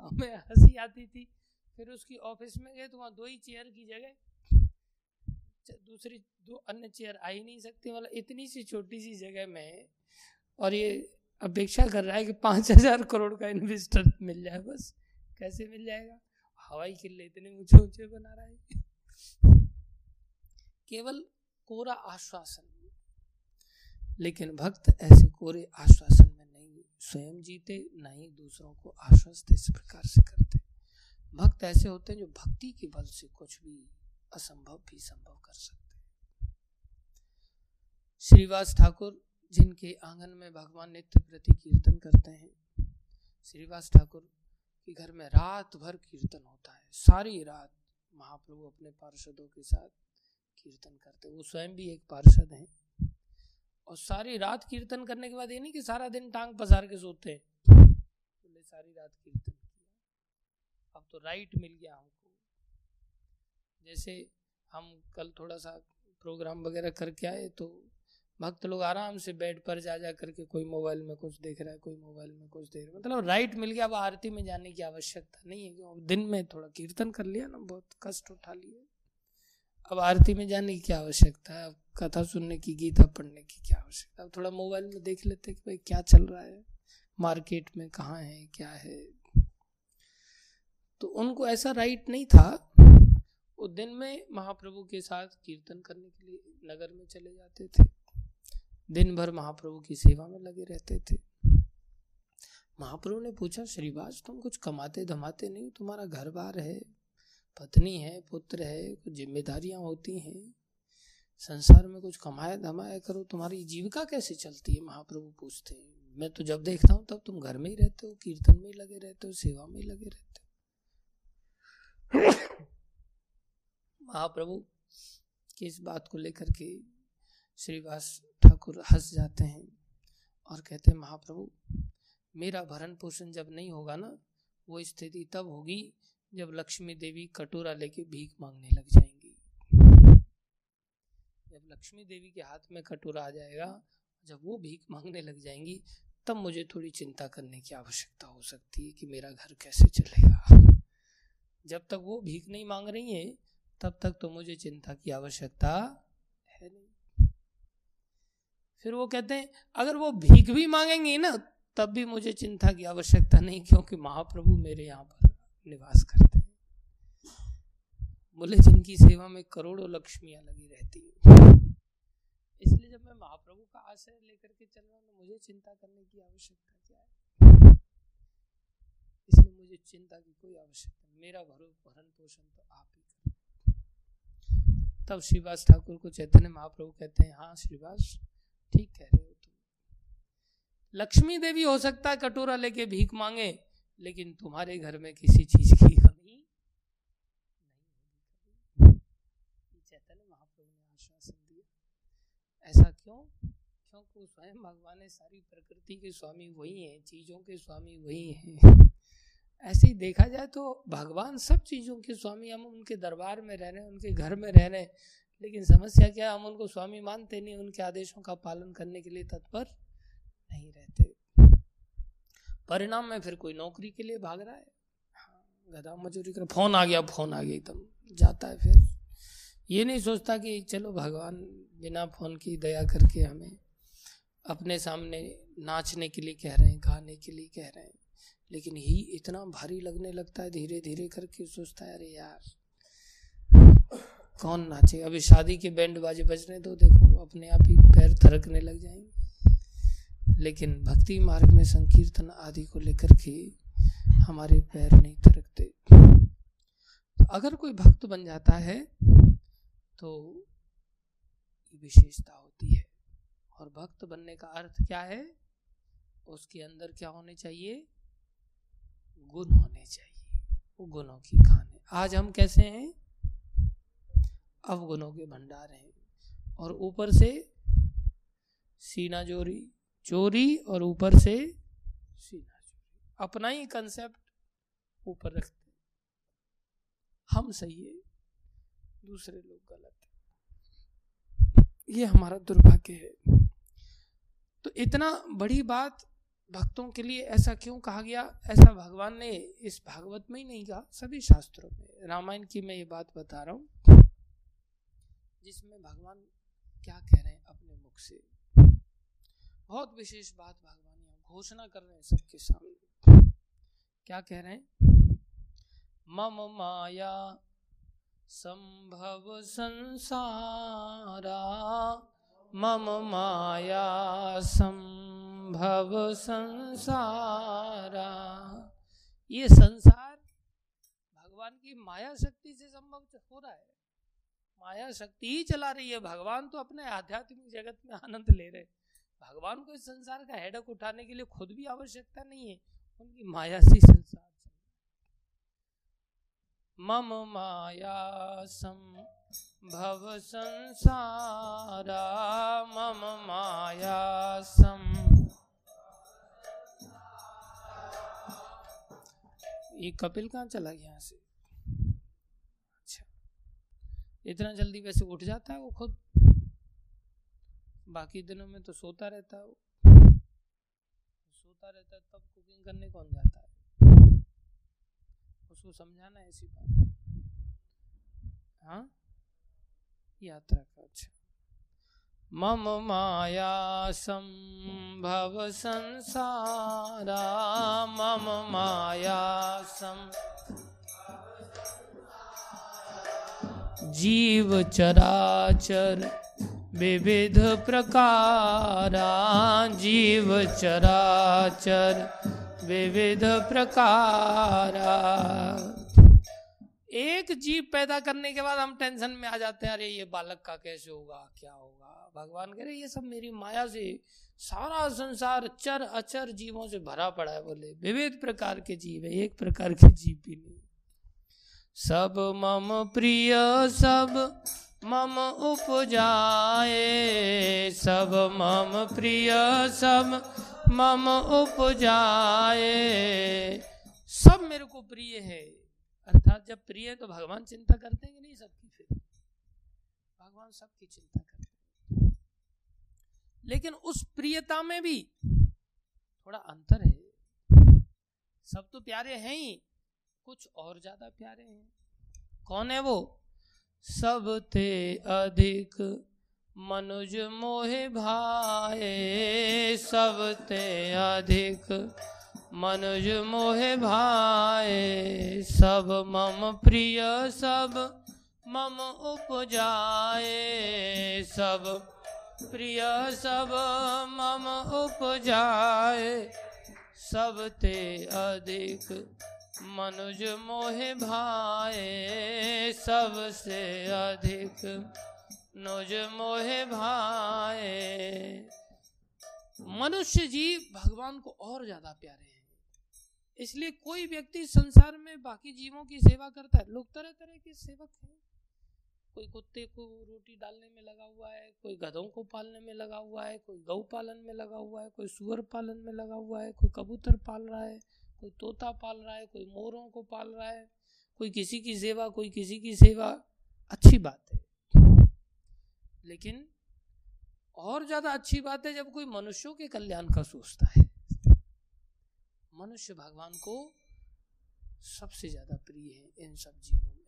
हमें हँसी आती थी, फिर उसकी ऑफ़िस में गए तो वहाँ दो ही चेयर की जगह दूसरी दो अन्य चेयर आ ही नहीं सकती मतलब इतनी सी छोटी सी जगह में, और ये अपेक्षा कर रहा है कि पाँच हज़ार करोड़ का इन्वेस्टर मिल जाए, बस। कैसे मिल जाएगा? हवाई किले इतने ऊँचे ऊँचे बना रहा है। केवल कोरा आश्वासन। लेकिन भक्त ऐसे कोरे आश्वासन में नहीं, स्वयं जीते, ना ही दूसरों को आश्वस्त इस प्रकार से करते। भक्त ऐसे होते हैं जो भक्ति के बल से कुछ भी असंभव भी संभव कर सकते हैं। श्रीवास ठाकुर, जिनके आँगन में भगवान नित्य प्रति कीर्तन करते हैं, श्रीवास ठाकुर के घर में रात भर कीर्तन होता है। सारी रात महाप्रभु अपने पार्षदों के साथ कीर्तन करते वो स्वयं भी एक पार्षद हैं। और सारी रात कीर्तन करने के बाद ये नहीं कि सारा दिन टांग पसार के सोते बोले सारी रात कीर्तन किया। अब तो राइट मिल गया हमको। जैसे हम कल थोड़ा सा प्रोग्राम वगैरह करके आए तो भक्त लोग आराम से बेड पर जा जा करके कोई मोबाइल में कुछ देख रहा है, कोई मोबाइल में कुछ देख रहा है। मतलब राइट मिल गया, अब आरती में जाने की आवश्यकता नहीं है क्यों दिन में थोड़ा कीर्तन कर लिया ना, बहुत कष्ट उठा लिया अब आरती में जाने की क्या आवश्यकता है? अब कथा सुनने की, गीता पढ़ने की क्या आवश्यकता अब थोड़ा मोबाइल में देख लेते कि भाई क्या चल रहा है मार्केट में कहाँ है, क्या है। तो उनको ऐसा राइट नहीं था वो दिन में महाप्रभु के साथ कीर्तन करने के लिए नगर में चले जाते थे। दिन भर महाप्रभु की सेवा में लगे रहते थे। महाप्रभु ने पूछा, श्रीवास, तुम कुछ कमाते धमाते नहीं? तुम्हारा घर बार है, पत्नी है, पुत्र है, कुछ जिम्मेदारियाँ होती हैं। संसार में कुछ कमाया धमाया करो। तुम्हारी जीविका कैसे चलती है? महाप्रभु पूछते हैं। मैं तो जब देखता हूँ, तब तुम घर में ही रहते हो, कीर्तन में ही लगे रहते हो, सेवा में ही लगे रहते हो। महाप्रभु की इस बात को लेकर के श्रीवास ठाकुर हंस जाते हैं और कहते हैं, महाप्रभु, मेरा भरण पोषण जब नहीं होगा ना, वो स्थिति तब होगी जब लक्ष्मी देवी कटोरा लेके भीख मांगने लग जाएँगी। जब लक्ष्मी देवी के हाथ में कटोरा आ जाएगा, जब वो भीख मांगने लग जाएँगी, तब मुझे थोड़ी चिंता करने की आवश्यकता हो सकती है कि मेरा घर कैसे चलेगा। जब तक वो भीख नहीं मांग रही है तब तक तो मुझे चिंता की आवश्यकता है नहीं। फिर वो कहते हैं, अगर वो भीख भी मांगेंगे ना, तब भी मुझे चिंता की आवश्यकता नहीं, क्योंकि महाप्रभु मेरे यहाँ पर निवास करते हैं। बोले, जिनकी सेवा में करोड़ों लक्ष्मियाँ लगी रहती हैं। इसलिए जब मैं महाप्रभु का आश्रय लेकर के चल रहा हूँ तो मुझे चिंता करने की आवश्यकता क्या है? इसलिए मुझे चिंता की कोई आवश्यकता मेरा भरण पोषण तो आप ही तब श्रीवास ठाकुर को चैतन्य महाप्रभु कहते हैं हाँ श्रीवास, ठीक कह रहे हो तुम। लक्ष्मी देवी हो सकता है कटोरा लेके भीख मांगे, लेकिन तुम्हारे घर में किसी चीज़ की कमी चैतन्य महाप्रभु ने आश्वासन दिया। ऐसा क्यों? क्योंकि स्वयं भगवान है, सारी प्रकृति के स्वामी वही हैं, चीज़ों के स्वामी वही हैं। ऐसे ही देखा जाए तो भगवान सब चीज़ों के स्वामी हम उनके दरबार में रह रहे हैं उनके घर में रह रहे हैं लेकिन समस्या क्या हम उनको स्वामी मानते नहीं उनके आदेशों का पालन करने के लिए तत्पर नहीं रहते। परिणाम में फिर कोई नौकरी के लिए भाग रहा है? हाँ, गधा मजूरी कर फ़ोन आ गया फ़ोन आ गया एकदम जाता है फिर। ये नहीं सोचता कि चलो भगवान बिना फ़ोन की दया करके हमें अपने सामने नाचने के लिए कह रहे हैं गाने के लिए कह रहे हैं। लेकिन ही इतना भारी लगने लगता है धीरे धीरे करके सोचता है, अरे यार, कौन नाचे? अभी शादी के बैंड बाजे बजने दो, देखो, अपने आप ही पैर थरकने लग जाएँगे। लेकिन भक्ति मार्ग में संकीर्तन आदि को लेकर के हमारे पैर नहीं थरकते। तो अगर कोई भक्त बन जाता है तो विशेषता होती है। और भक्त बनने का अर्थ क्या है? उसके अंदर क्या होने चाहिए? गुण होने चाहिए, वो गुणों की खान है। आज हम कैसे हैं? अवगुणों के भंडार हैं। और ऊपर से सीना चोरी चोरी और ऊपर से सीना चोरी अपना ही कंसेप्ट ऊपर रखते हम सही है, दूसरे लोग गलत है। ये हमारा दुर्भाग्य है। तो इतना बड़ी बात भक्तों के लिए ऐसा क्यों कहा गया? ऐसा भगवान ने इस भागवत में ही नहीं कहा, सभी शास्त्रों में। रामायण की मैं ये बात बता रहा हूँ, जिसमें भगवान क्या कह रहे हैं अपने मुख से। बहुत विशेष बात भगवान यहाँ घोषणा कर रहे हैं सबके सामने। क्या कह रहे हैं? मम माया संभव संसारा, मम माया संभव संसारा। ये संसार भगवान की माया शक्ति से संभव हो रहा है। माया शक्ति ही चला रही है। भगवान तो अपने आध्यात्मिक जगत में आनंद ले रहे भगवान को इस संसार का हेडक उठाने के लिए खुद भी आवश्यकता नहीं है। उनकी माया से संसार मम माया संभव संसारा। मम माया सम ये कपिल कहाँ चला गया यहाँ से? अच्छा। इतना जल्दी वैसे उठ जाता है वो खुद? बाकी दिनों में तो सोता रहता है वो। सोता रहता है तब कुकिंग करने कौन जाता है? उसको समझाना ऐसी बात? हाँ? यात्रा का अच्छा। मम माया संभव संसारा। मम माया सम जीव चराचर विविध प्रकारा। जीव चराचर विविध प्रकारा। एक जीव पैदा करने के बाद हम टेंशन में आ जाते हैं, अरे, ये बालक का कैसे होगा? क्या होगा? भगवान कह रहे ये सब मेरी माया से सारा संसार चर अचर जीवों से भरा पड़ा है, बोले। विविध प्रकार के जीव है, एक प्रकार के जीव भी नहीं। सब मम प्रिय, सब मम उपजाए, सब मम प्रिय, सब मम उपजाए। सब मेरे को प्रिय है। अर्थात जब प्रिय है तो भगवान चिंता करते हैं कि नहीं सबकी फिर? भगवान सबकी चिंता करते लेकिन उस प्रियता में भी थोड़ा अंतर है। सब तो प्यारे हैं ही, कुछ और ज़्यादा प्यारे हैं। कौन है वो? सब थे अधिक, मनुज मोहे भाए। सब ते अधिक, मनुज मोहे भाए। सब मम प्रिय, सब मम उपजाए। सब प्रिय, सब मम उपजाए, सब ते अधिक मनुज मोहे भाए सबसे अधिक नुज मोहे भाए। मनुष्य जीव भगवान को और ज़्यादा प्यारे हैं। इसलिए कोई व्यक्ति संसार में बाकी जीवों की सेवा करता है। लोग तरह तरह के सेवक हैं। कोई कुत्ते को रोटी डालने में लगा हुआ है, कोई गधों को पालने में लगा हुआ है, कोई गऊ पालन में लगा हुआ है, कोई सुअर पालन में लगा हुआ है, कोई कबूतर पाल रहा है, कोई तोता पाल रहा है, कोई मोरों को पाल रहा है, कोई किसी की सेवा, कोई किसी की सेवा। अच्छी बात है। लेकिन और ज़्यादा अच्छी बात है जब कोई मनुष्यों के कल्याण का सोचता है। मनुष्य भगवान को सबसे ज़्यादा प्रिय है इन सब जीवों में।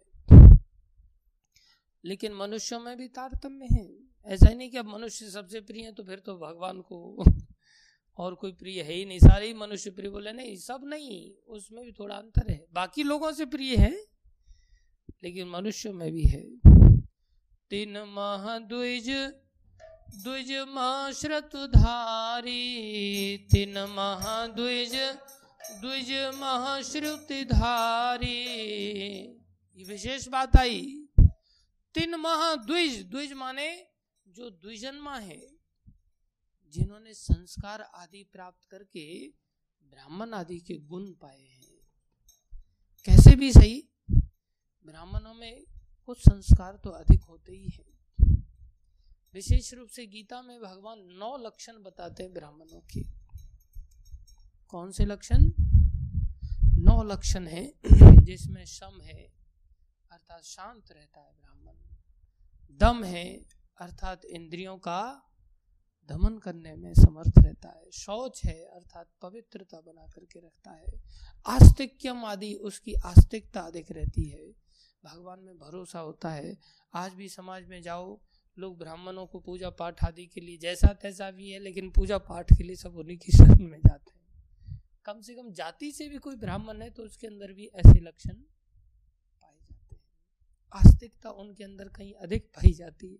लेकिन मनुष्यों में भी तारतम्य है। ऐसा ही नहीं कि अब मनुष्य सबसे प्रिय है तो फिर तो भगवान को <laughs> और कोई प्रिय है ही नहीं। सारे ही मनुष्य प्रिय बोले, नहीं, सब नहीं, उसमें भी थोड़ा अंतर है। बाकी लोगों से प्रिय है, लेकिन मनुष्य में भी है। तीन मह द्विज द्विज धारी। तीन मह द्विज द्विज धारी। ये विशेष बात आई। तीन मह द्विज द्विज माने जो द्विजन्मा है, जिन्होंने संस्कार आदि प्राप्त करके ब्राह्मण आदि के गुण पाए हैं। कैसे भी सही, ब्राह्मणों में कुछ संस्कार तो अधिक होते ही हैं। विशेष रूप से गीता में भगवान नौ लक्षण बताते हैं ब्राह्मणों के। कौन से लक्षण? नौ लक्षण है, जिसमें सम है अर्थात शांत रहता है ब्राह्मण। दम है, अर्थात इंद्रियों का दमन करने में समर्थ रहता है। शौच है, अर्थात पवित्रता बना करके रखता है। आस्तिक्यम आदि उसकी आस्तिकता अधिक रहती है। भगवान में भरोसा होता है। आज भी समाज में जाओ, लोग ब्राह्मणों को पूजा पाठ आदि के लिए जैसा तैसा भी है, लेकिन पूजा पाठ के लिए सब उन्हीं की शरण में जाते हैं। कम से कम जाति से भी कोई ब्राह्मण है तो उसके अंदर भी ऐसे लक्षण आस्तिकता उनके अंदर कहीं अधिक पाई जाती है।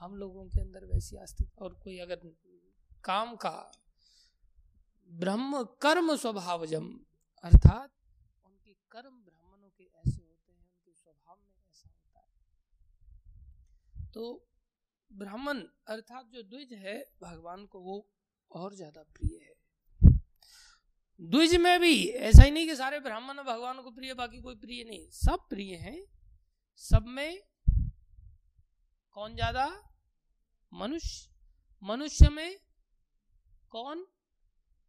हम लोगों के अंदर वैसी आस्तिकता और कोई अगर काम का ब्रह्म कर्म स्वभावजम अर्थात उनके कर्म ब्राह्मणों के ऐसे होते हैं, उनके स्वभाव में ऐसा होता है। तो ब्राह्मण अर्थात जो द्विज है, भगवान को वो और ज़्यादा प्रिय है। द्विज में भी ऐसा ही नहीं कि सारे ब्राह्मण भगवान को प्रिय, बाकी कोई प्रिय नहीं। सब प्रिय हैं सब में कौन ज़्यादा? मनुष्य। मनुष्य में कौन?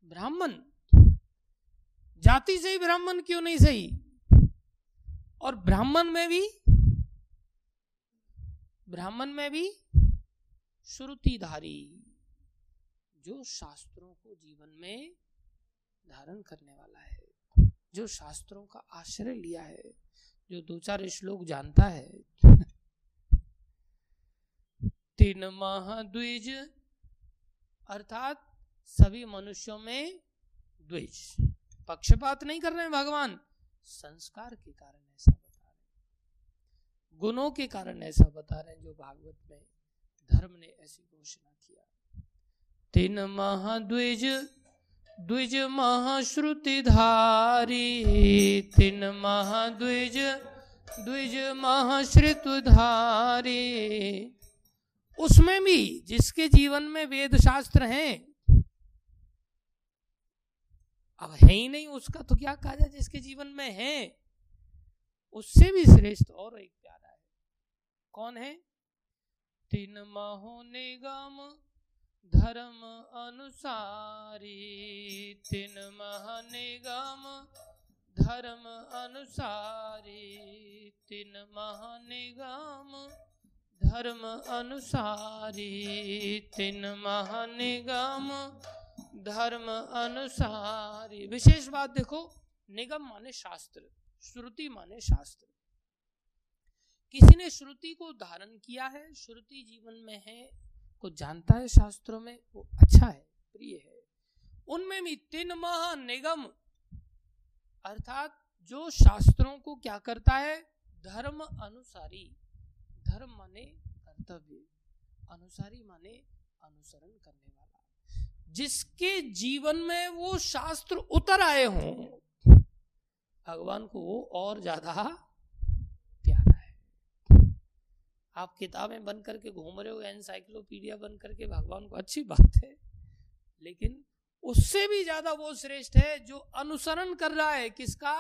ब्राह्मण। जाति से ही ब्राह्मण क्यों नहीं सही? और ब्राह्मण में भी, ब्राह्मण में भी श्रुतिधारी, जो शास्त्रों को जीवन में धारण करने वाला है, जो शास्त्रों का आश्रय लिया है जो दो चार श्लोक जानता है। <laughs> तीन महाद्विज अर्थात सभी मनुष्यों में द्विज। पक्षपात नहीं कर रहे हैं भगवान। संस्कार के कारण ऐसा बता रहे गुणों के कारण ऐसा बता रहे हैं जो भागवत में धर्म ने ऐसी घोषणा किया तीन महाद्विज द्विज महाश्रुति धारी तीन महाद्विज, द्विज महाश्रुति धारी उसमें भी, जिसके जीवन में वेद शास्त्र हैं, अब है ही नहीं उसका तो क्या कहा जाए जिसके जीवन में है? उससे भी श्रेष्ठ और एक प्यारा है। कौन है? तीन महो निगम धर्म अनुसारी तीन महानिगम धर्म अनुसारी तीन महानिगम धर्म अनुसारी तीन महानिगम धर्म अनुसारी विशेष बात देखो, निगम माने शास्त्र, श्रुति माने शास्त्र। किसी ने श्रुति को धारण किया है, श्रुति जीवन में है को जानता है शास्त्रों में, वो अच्छा है, प्रिय है। उनमें भी तीन महा निगम अर्थात जो शास्त्रों को क्या करता है? धर्म अनुसारी। धर्म माने कर्तव्य, अनुसारी माने अनुसरण करने वाला। जिसके जीवन में वो शास्त्र उतर आए हों, भगवान को वो और ज़्यादा आप किताबें बन करके घूम रहे हो, एनसाइक्लोपीडिया बन करके भगवान को अच्छी बात है। लेकिन उससे भी ज़्यादा वो श्रेष्ठ है जो अनुसरण कर रहा है, किसका?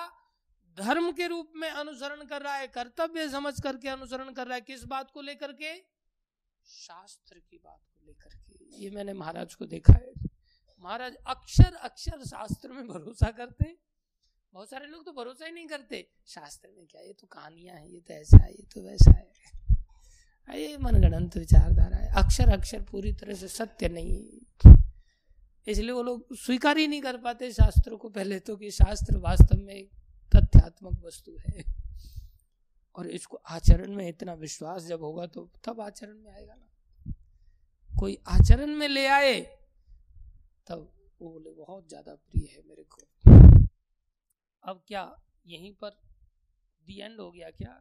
धर्म के रूप में अनुसरण कर रहा है, कर्तव्य समझ करके अनुसरण कर रहा है। किस बात को लेकर के? शास्त्र की बात को लेकर के। ये मैंने महाराज को देखा है। महाराज अक्षर अक्षर शास्त्र में भरोसा करते बहुत सारे लोग तो भरोसा ही नहीं करते। शास्त्र में क्या? ये तो कहानियाँ हैं, ये तो ऐसा है, ये तो वैसा है। ये मनगणंत विचारधारा है। अक्षर अक्षर पूरी तरह से सत्य नहीं इसलिए वो लोग स्वीकार ही नहीं कर पाते शास्त्रों को पहले तो कि शास्त्र वास्तव में तथ्यात्मक वस्तु है। और इसको आचरण में इतना विश्वास जब होगा तो तब आचरण में आएगा ना। कोई आचरण में ले आए, तब वो बोले, बहुत ज़्यादा प्रिय है मेरे को। अब क्या यहीं पर दी एंड हो गया क्या?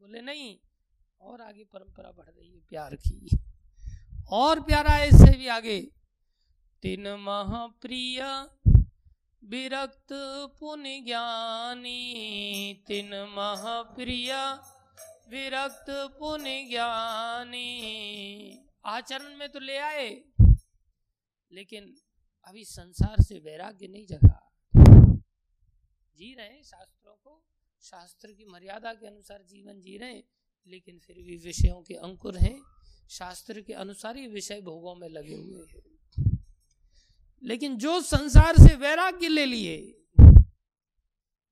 बोले, नहीं और आगे परंपरा बढ़ रही है प्यार की। और प्यारा इससे भी आगे। तीन महाप्रिय विरक्त पुण्य ज्ञानी। तीन महाप्रिय विरक्त पुण्य ज्ञानी। आचरण में तो ले आए, लेकिन अभी संसार से वैराग्य नहीं जगा। जी रहे शास्त्रों को, शास्त्र की मर्यादा के अनुसार जीवन जी रहे हैं। लेकिन फिर भी विषयों के अंकुर हैं, शास्त्र के अनुसार ही विषय भोगों में लगे हुए हैं। लेकिन जो संसार से वैराग्य ले लिए,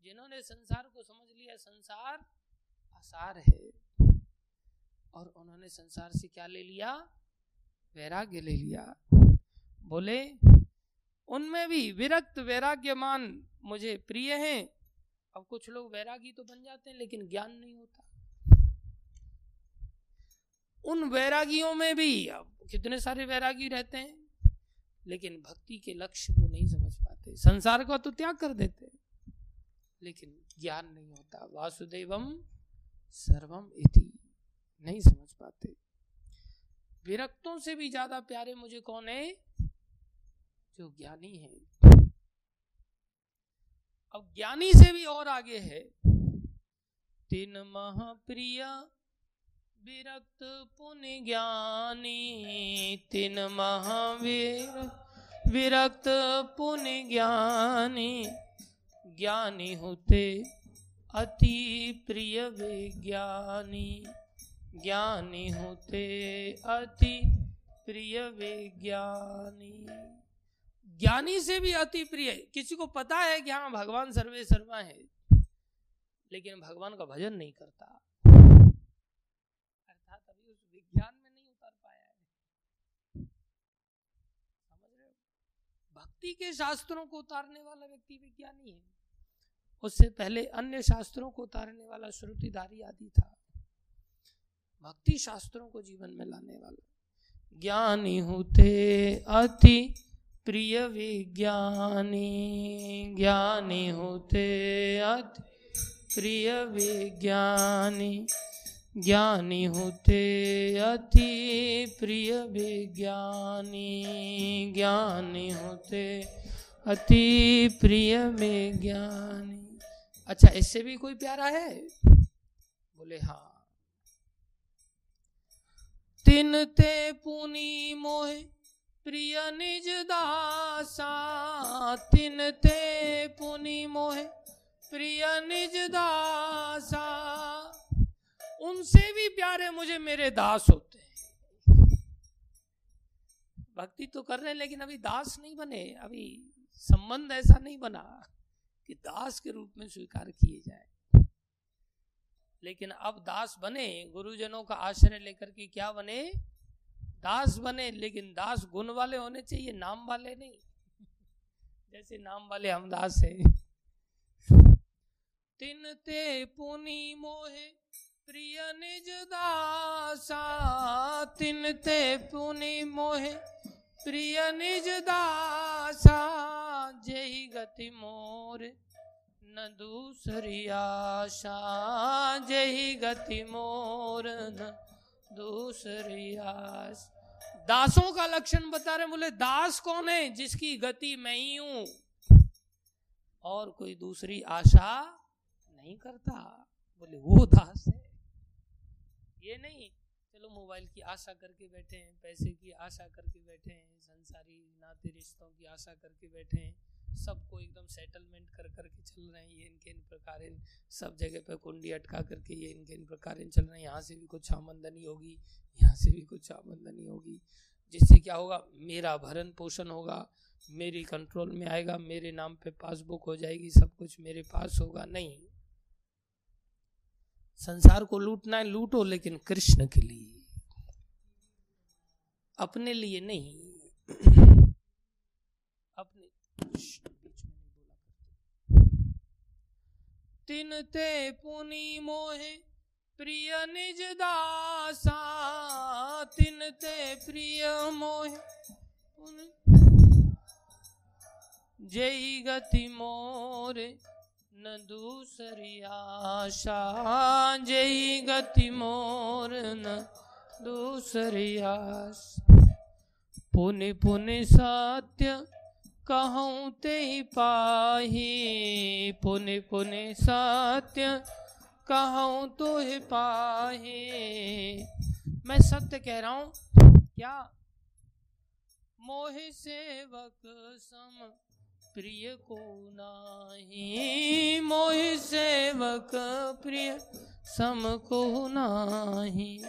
जिन्होंने संसार को समझ लिया, संसार आसार है। और उन्होंने संसार से क्या ले लिया? वैराग्य ले लिया। बोले, उनमें भी विरक्त वैराग्यमान मुझे प्रिय हैं। अब कुछ लोग वैरागी तो बन जाते हैं, लेकिन ज्ञान नहीं होता। उन वैरागियों में भी, अब कितने सारे वैरागी रहते हैं? लेकिन भक्ति के लक्ष्य वो नहीं समझ पाते। संसार का तो त्याग कर देते लेकिन ज्ञान नहीं होता। वासुदेवम सर्वम इति। नहीं समझ पाते। विरक्तों से भी ज़्यादा प्यारे मुझे कौन है? जो ज्ञानी है। अब ज्ञानी से भी और आगे है। तीन महाप्रिय विरक्त पुण्य ज्ञानी, तीन महावीर। विरक्त पुण्य ज्ञानी ज्ञानी होते अति प्रिय विज्ञानी। ज्ञानी होते अति प्रिय विज्ञानी। ज्ञानी से भी अति प्रिय किसी को पता है कि हाँ भगवान सर्वे सर्वा है, लेकिन भगवान का भजन नहीं करता अर्थात अभी उस विज्ञान में नहीं उतर पाया है समझ रहे हो भक्ति के शास्त्रों को उतारने वाला व्यक्ति विज्ञानी है। उससे पहले अन्य शास्त्रों को उतारने वाला श्रुतिधारी आदि था। भक्ति शास्त्रों को जीवन में लाने वाला। ज्ञानी होते अति प्रिय विज्ञानी। ज्ञानी होते अति प्रिय विज्ञानी। ज्ञानी होते अति प्रिय विज्ञानी। ज्ञानी होते अति प्रिय विज्ञानी। अच्छा इससे भी कोई प्यारा है? बोले हाँ। तिन ते पुनी मोह, प्रिय निज दासा। तिन ते पुनि मोह, प्रिय निज दासा। उनसे भी प्यारे मुझे मेरे दास होते हैं। भक्ति तो कर रहे हैं, लेकिन अभी दास नहीं बने। अभी संबंध ऐसा नहीं बना कि दास के रूप में स्वीकार किए जाए। लेकिन अब दास बने, गुरुजनों का आश्रय लेकर के क्या बने? दास बने, लेकिन दास गुण वाले होने चाहिए, नाम वाले नहीं। जैसे नाम वाले हम दास है। तिन ते पुनि मोहे प्रिय निज दासा, तिन ते पुनि मोहे। प्रिय निज दासा जय गति मोर। न दूसरी आशा जही गति मोर। न दूसरी आस दासों का लक्षण बता रहे बोले, दास कौन है जिसकी गति मैं ही हूँ? और कोई दूसरी आशा नहीं करता। बोले, वो दास है। ये नहीं। चलो मोबाइल की आशा करके बैठे हैं, पैसे की आशा करके बैठे हैं, संसारी नाते रिश्तों की आशा करके बैठे हैं। सबको एकदम सेटलमेंट कर करके चल रहे हैं, ये इनके इन प्रकार सब जगह पर कुंडी अटका करके ये इनके इन प्रकार चल रहे हैं। यहाँ से भी कुछ आमंदनी होगी, यहाँ से भी कुछ आमंदनी होगी। जिससे क्या होगा, मेरा भरण पोषण होगा, मेरी कंट्रोल में आएगा, मेरे नाम पे पासबुक हो जाएगी, सब कुछ मेरे पास होगा। नहीं संसार को लूटना है, लूटो लेकिन कृष्ण के लिए। अपने लिए नहीं। अपने तिन ते पुनि मोहे, प्रिय निज दासा। तिन ते प्रिय मोहे जय गति मोरे। न दूसरी आशा जय गति मोर न दूसरी आस पुनि पुनि सत्य कहूँ ते पाही, पुनि पुनि सत्य कहूँ तो पाही। मैं सत्य कह रहा हूँ, क्या मोह सेवक सम प्रिय को नाही, मोह सेवक प्रिय सम को नाही।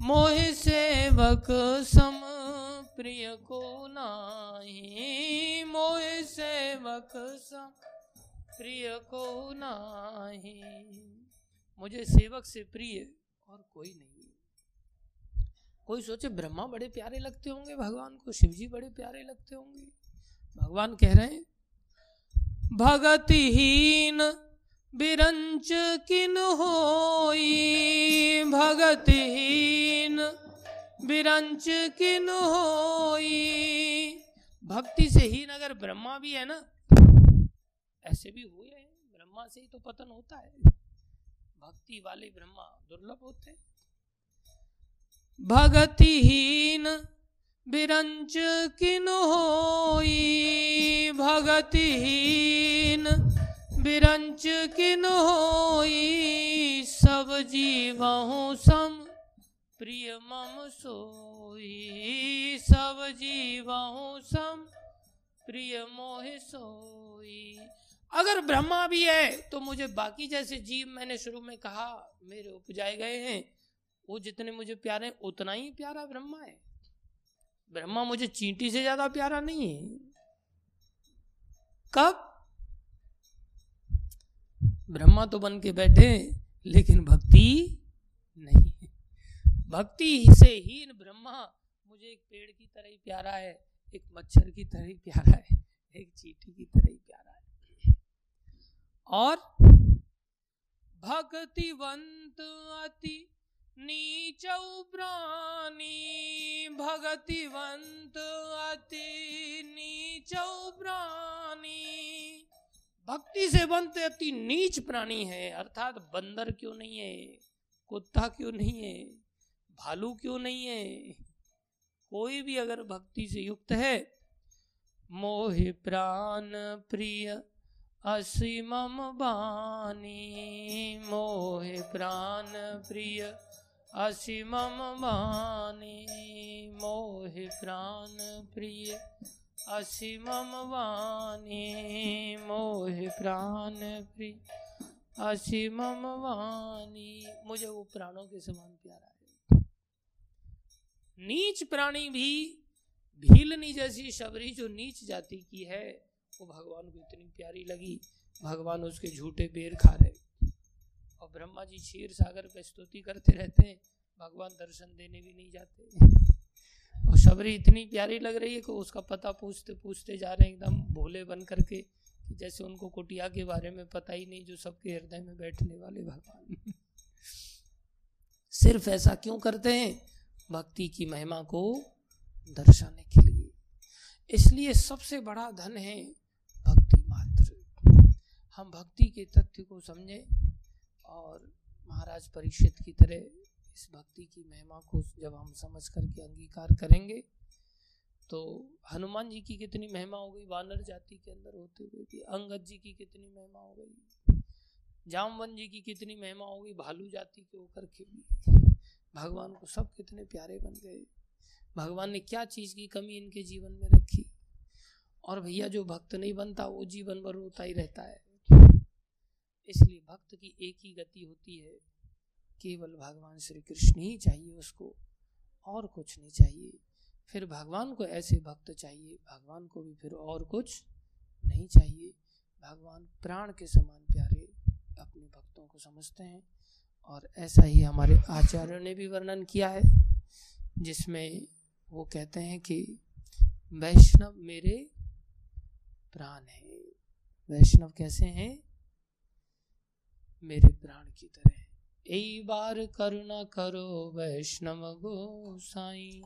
मोह सेवक सम प्रिय को नाही, मोह सेवक सम प्रिय को नाही। मुझे सेवक से प्रिय और कोई नहीं। कोई सोचे ब्रह्मा बड़े प्यारे लगते होंगे, भगवान को शिव जी बड़े प्यारे लगते होंगे। भगवान कह रहे हैं भगतिहीन बिरंच किन होई? भगतिहीन बिरंच किन होई? भक्ति से हीन अगर ब्रह्मा भी है ना, ऐसे भी हुए हैं। ब्रह्मा से ही तो पतन होता है। भक्ति वाले ब्रह्मा दुर्लभ होते हैं। भगतिहीन बिरंच किन होई भगतिहीन बिरंच किन होई सब जीवहु सम, प्रिय मम सोई सब जीवहु सम, प्रिय मोह सोई। अगर ब्रह्मा भी है तो मुझे बाकी जैसे जीव मैंने शुरू में कहा, मेरे उपजाए गए हैं, वो जितने मुझे प्यारे उतना ही प्यारा ब्रह्मा है। ब्रह्मा मुझे चींटी से ज़्यादा प्यारा नहीं है। कब? ब्रह्मा तो बन के बैठे, लेकिन भक्ति नहीं भक्ति से हीन ब्रह्मा मुझे एक पेड़ की तरह ही प्यारा है, एक मच्छर की तरह ही प्यारा है, एक चीटी की तरह ही प्यारा है। और भक्तिवंत अति नीच प्राणी भगतिवंत अति। नीच प्राणी भक्ति से बनते अति नीच प्राणी है, अर्थात बंदर क्यों नहीं है? कुत्ता क्यों नहीं है? भालू क्यों नहीं है? कोई भी अगर भक्ति से युक्त है, मोह प्राण प्रिय असीम बानी। मोह प्राण प्रिय असीमम बानी मोह प्राण प्रिय। असीमम वाणी मोह प्राण प्रिय। असीमम वाणी, मुझे वो प्राणों के समान प्यारा है। नीच प्राणी भी भीलनी जैसी शबरी जो नीच जाति की है, वो भगवान को इतनी प्यारी लगी। भगवान उसके झूठे बेर खा रहे। और ब्रह्मा जी क्षीर सागर पे स्तुति करते रहते हैं, भगवान दर्शन देने भी नहीं जाते। और शबरी इतनी प्यारी लग रही है कि उसका पता पूछते पूछते जा रहे हैं, एकदम भोले बन करके, कि जैसे उनको कुटिया के बारे में पता ही नहीं, जो सबके हृदय में बैठने वाले भगवान। सिर्फ़ ऐसा क्यों करते हैं? भक्ति की महिमा को दर्शाने के लिए। इसलिए सबसे बड़ा धन है भक्ति मात्र। हम भक्ति के तथ्य को समझें और महाराज परीक्षित की तरह इस भक्ति की महिमा को जब हम समझ करके अंगीकार करेंगे तो हनुमान जी की कितनी महिमा हो गई, वानर जाति के अंदर होते हुए भी, अंगद जी की कितनी महिमा हो गई, जामवन जी की कितनी महिमा हो गई, भालू जाति के होकर के भी। भगवान को सब कितने प्यारे बन गए। भगवान ने क्या चीज़ की कमी इनके जीवन में रखी? और भैया, जो भक्त नहीं बनता, वो जीवन भर रोता ही रहता है। इसलिए भक्त की एक ही गति होती है, केवल भगवान श्री कृष्ण ही चाहिए उसको, और कुछ नहीं चाहिए। फिर भगवान को ऐसे भक्त चाहिए, भगवान को भी फिर और कुछ नहीं चाहिए। भगवान प्राण के समान प्यारे अपने भक्तों को समझते हैं, और ऐसा ही हमारे आचार्यों ने भी वर्णन किया है, जिसमें वो कहते हैं कि, वैष्णव मेरे प्राण है। वैष्णव कैसे हैं? मेरे प्राण की तरह। ऐ बार करुणा करो वैष्णव गोसाई।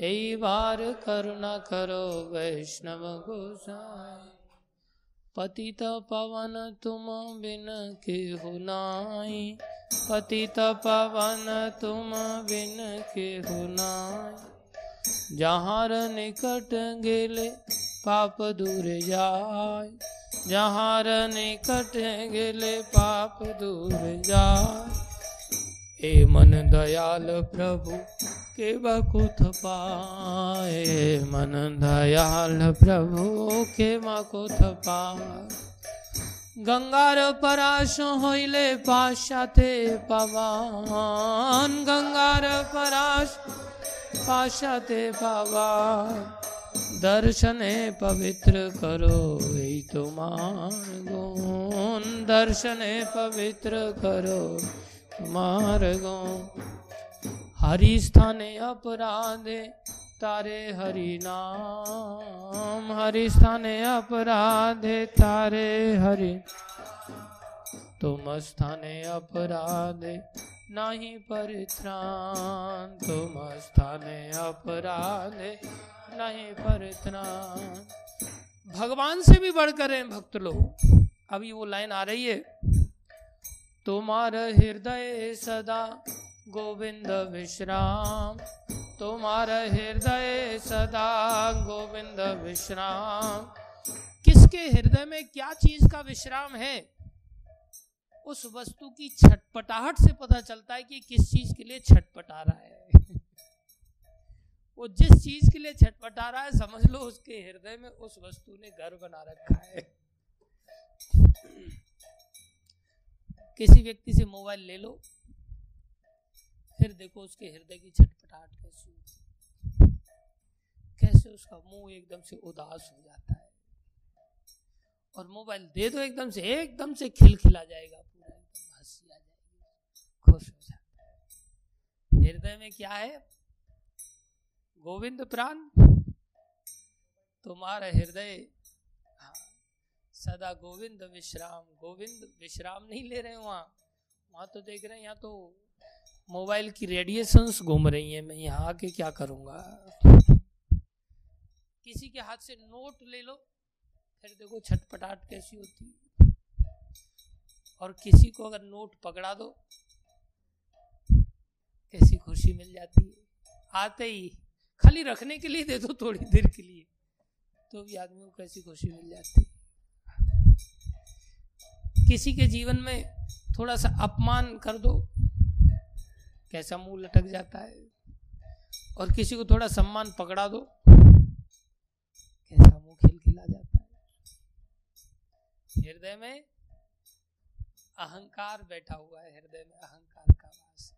यही बार करुणा करो वैष्णव गोसाई। पतित पवन तुम बिन के हो नाई। पतित पवन तुम बिन के हो नाई। जहाँ निकट गेले, पाप दूर जाय जहाँ निकट गेले पाप दूर जाए ए मन दयाल प्रभु के बकुथ पाए मन दयाल प्रभु के मकुथ पाए গঙ্গার পরাশ হইলে পাশাতে পাবান গঙ্গার পরাশ পাশাতে পাবান দর্শনে পবিত্র করো এই তোমার গুণ দর্শনে পবিত্র করো তোমার গুণ हरि स्थाने अपराधे तारे हरि नाम हरि स्थाने अपराधे तारे हरि तुम स्थाने अपराधे नहीं परित्राण तुम स्थाने अपराधे नहीं परित्राण भगवान से भी बढ़कर हैं भक्त लोग। अभी वो लाइन आ रही है। तुम्हारा हृदय सदा गोविंद विश्राम। तुम्हारा हृदय सदा गोविंद विश्राम। किसके हृदय में क्या चीज़ का विश्राम है? उस वस्तु की छटपटाहट से पता चलता है कि किस चीज़ के लिए छटपटा रहा है। वो जिस चीज़ के लिए छटपटा रहा है, समझ लो उसके हृदय में उस वस्तु ने घर बना रखा है। किसी व्यक्ति से मोबाइल ले लो, फिर देखो उसके हृदय की छटपटाहट कैसी कैसे उसका मुँह एकदम से उदास हो जाता है। और मोबाइल दे दो, एकदम से एकदम से खिलखिला जाएगा, पूरा एकदम हँसी आ जाएगी, खुश हो जाता है। हृदय में क्या है? गोविंद प्राण तुम्हारा हृदय। हाँ, सदा गोविंद विश्राम गोविंद विश्राम नहीं ले रहे वहाँ। वहाँ तो देख रहे हैं यहाँ तो मोबाइल की रेडिएशंस घूम रही हैं मैं यहाँ आके क्या करूँगा? किसी के हाथ से नोट ले लो फिर देखो छटपटाट कैसी होती है। और किसी को अगर नोट पकड़ा दो कैसी खुशी मिल जाती है। आते ही खाली रखने के लिए दे दो थोड़ी देर के लिए तो भी आदमी को कैसी खुशी मिल जाती। किसी के जीवन में थोड़ा सा अपमान कर दो, कैसा मुँह लटक जाता है, और किसी को थोड़ा सम्मान पकड़ा दो, कैसा मुँह खिल खिला जाता है। हृदय में अहंकार बैठा हुआ है, हृदय में अहंकार का वास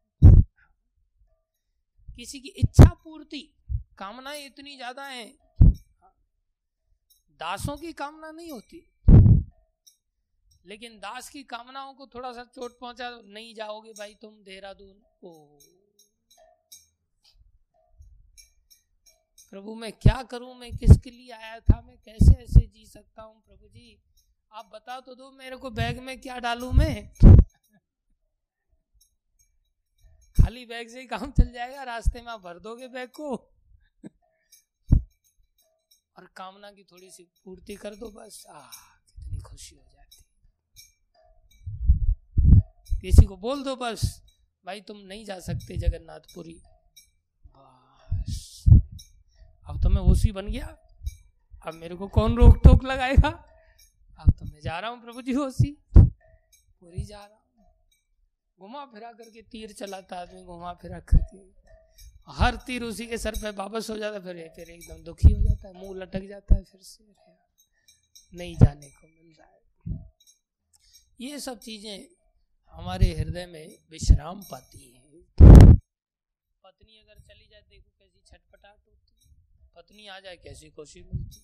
किसी की इच्छा पूर्ति कामनाएँ इतनी ज़्यादा हैं। दासों की कामना नहीं होती। लेकिन दास की कामनाओं को थोड़ा सा चोट पहुँचा, नहीं जाओगे भाई तुम देहरादून। ओ। प्रभु, मैं क्या करूँ? मैं किसके लिए आया था? मैं कैसे ऐसे जी सकता हूँ? प्रभु जी, आप बता तो दो, मेरे को बैग में क्या डालू मैं? खाली बैग से ही काम चल जाएगा, रास्ते में आप भर दोगे बैग को? और कामना की थोड़ी सी पूर्ति कर दो, बस। आ, कितनी खुशी हो जाती किसी को बोल दो, बस। भाई, तुम नहीं जा सकते जगन्नाथपुरी। बस। अब तो मैं ओसी बन गया। अब मेरे को कौन रोक टोक लगाएगा? अब तो मैं जा रहा हूँ प्रभु जी ओसी। पूरी जा रहा हूँ। घुमा फिरा करके तीर चलाता आदमी, घुमा फिरा करके। हर तीर उसी के सर पे वापस हो जाता फिर फिर एकदम दुखी हो जाता है, मुँह लटक जाता है, फिर से नहीं जाने को मिल रहा है। ये सब चीज़ें हमारे हृदय में विश्राम पाती है। पत्नी अगर चली जाए, देखो कैसी छटपटाट होती पत्नी आ जाए, कैसी खुशी मिलती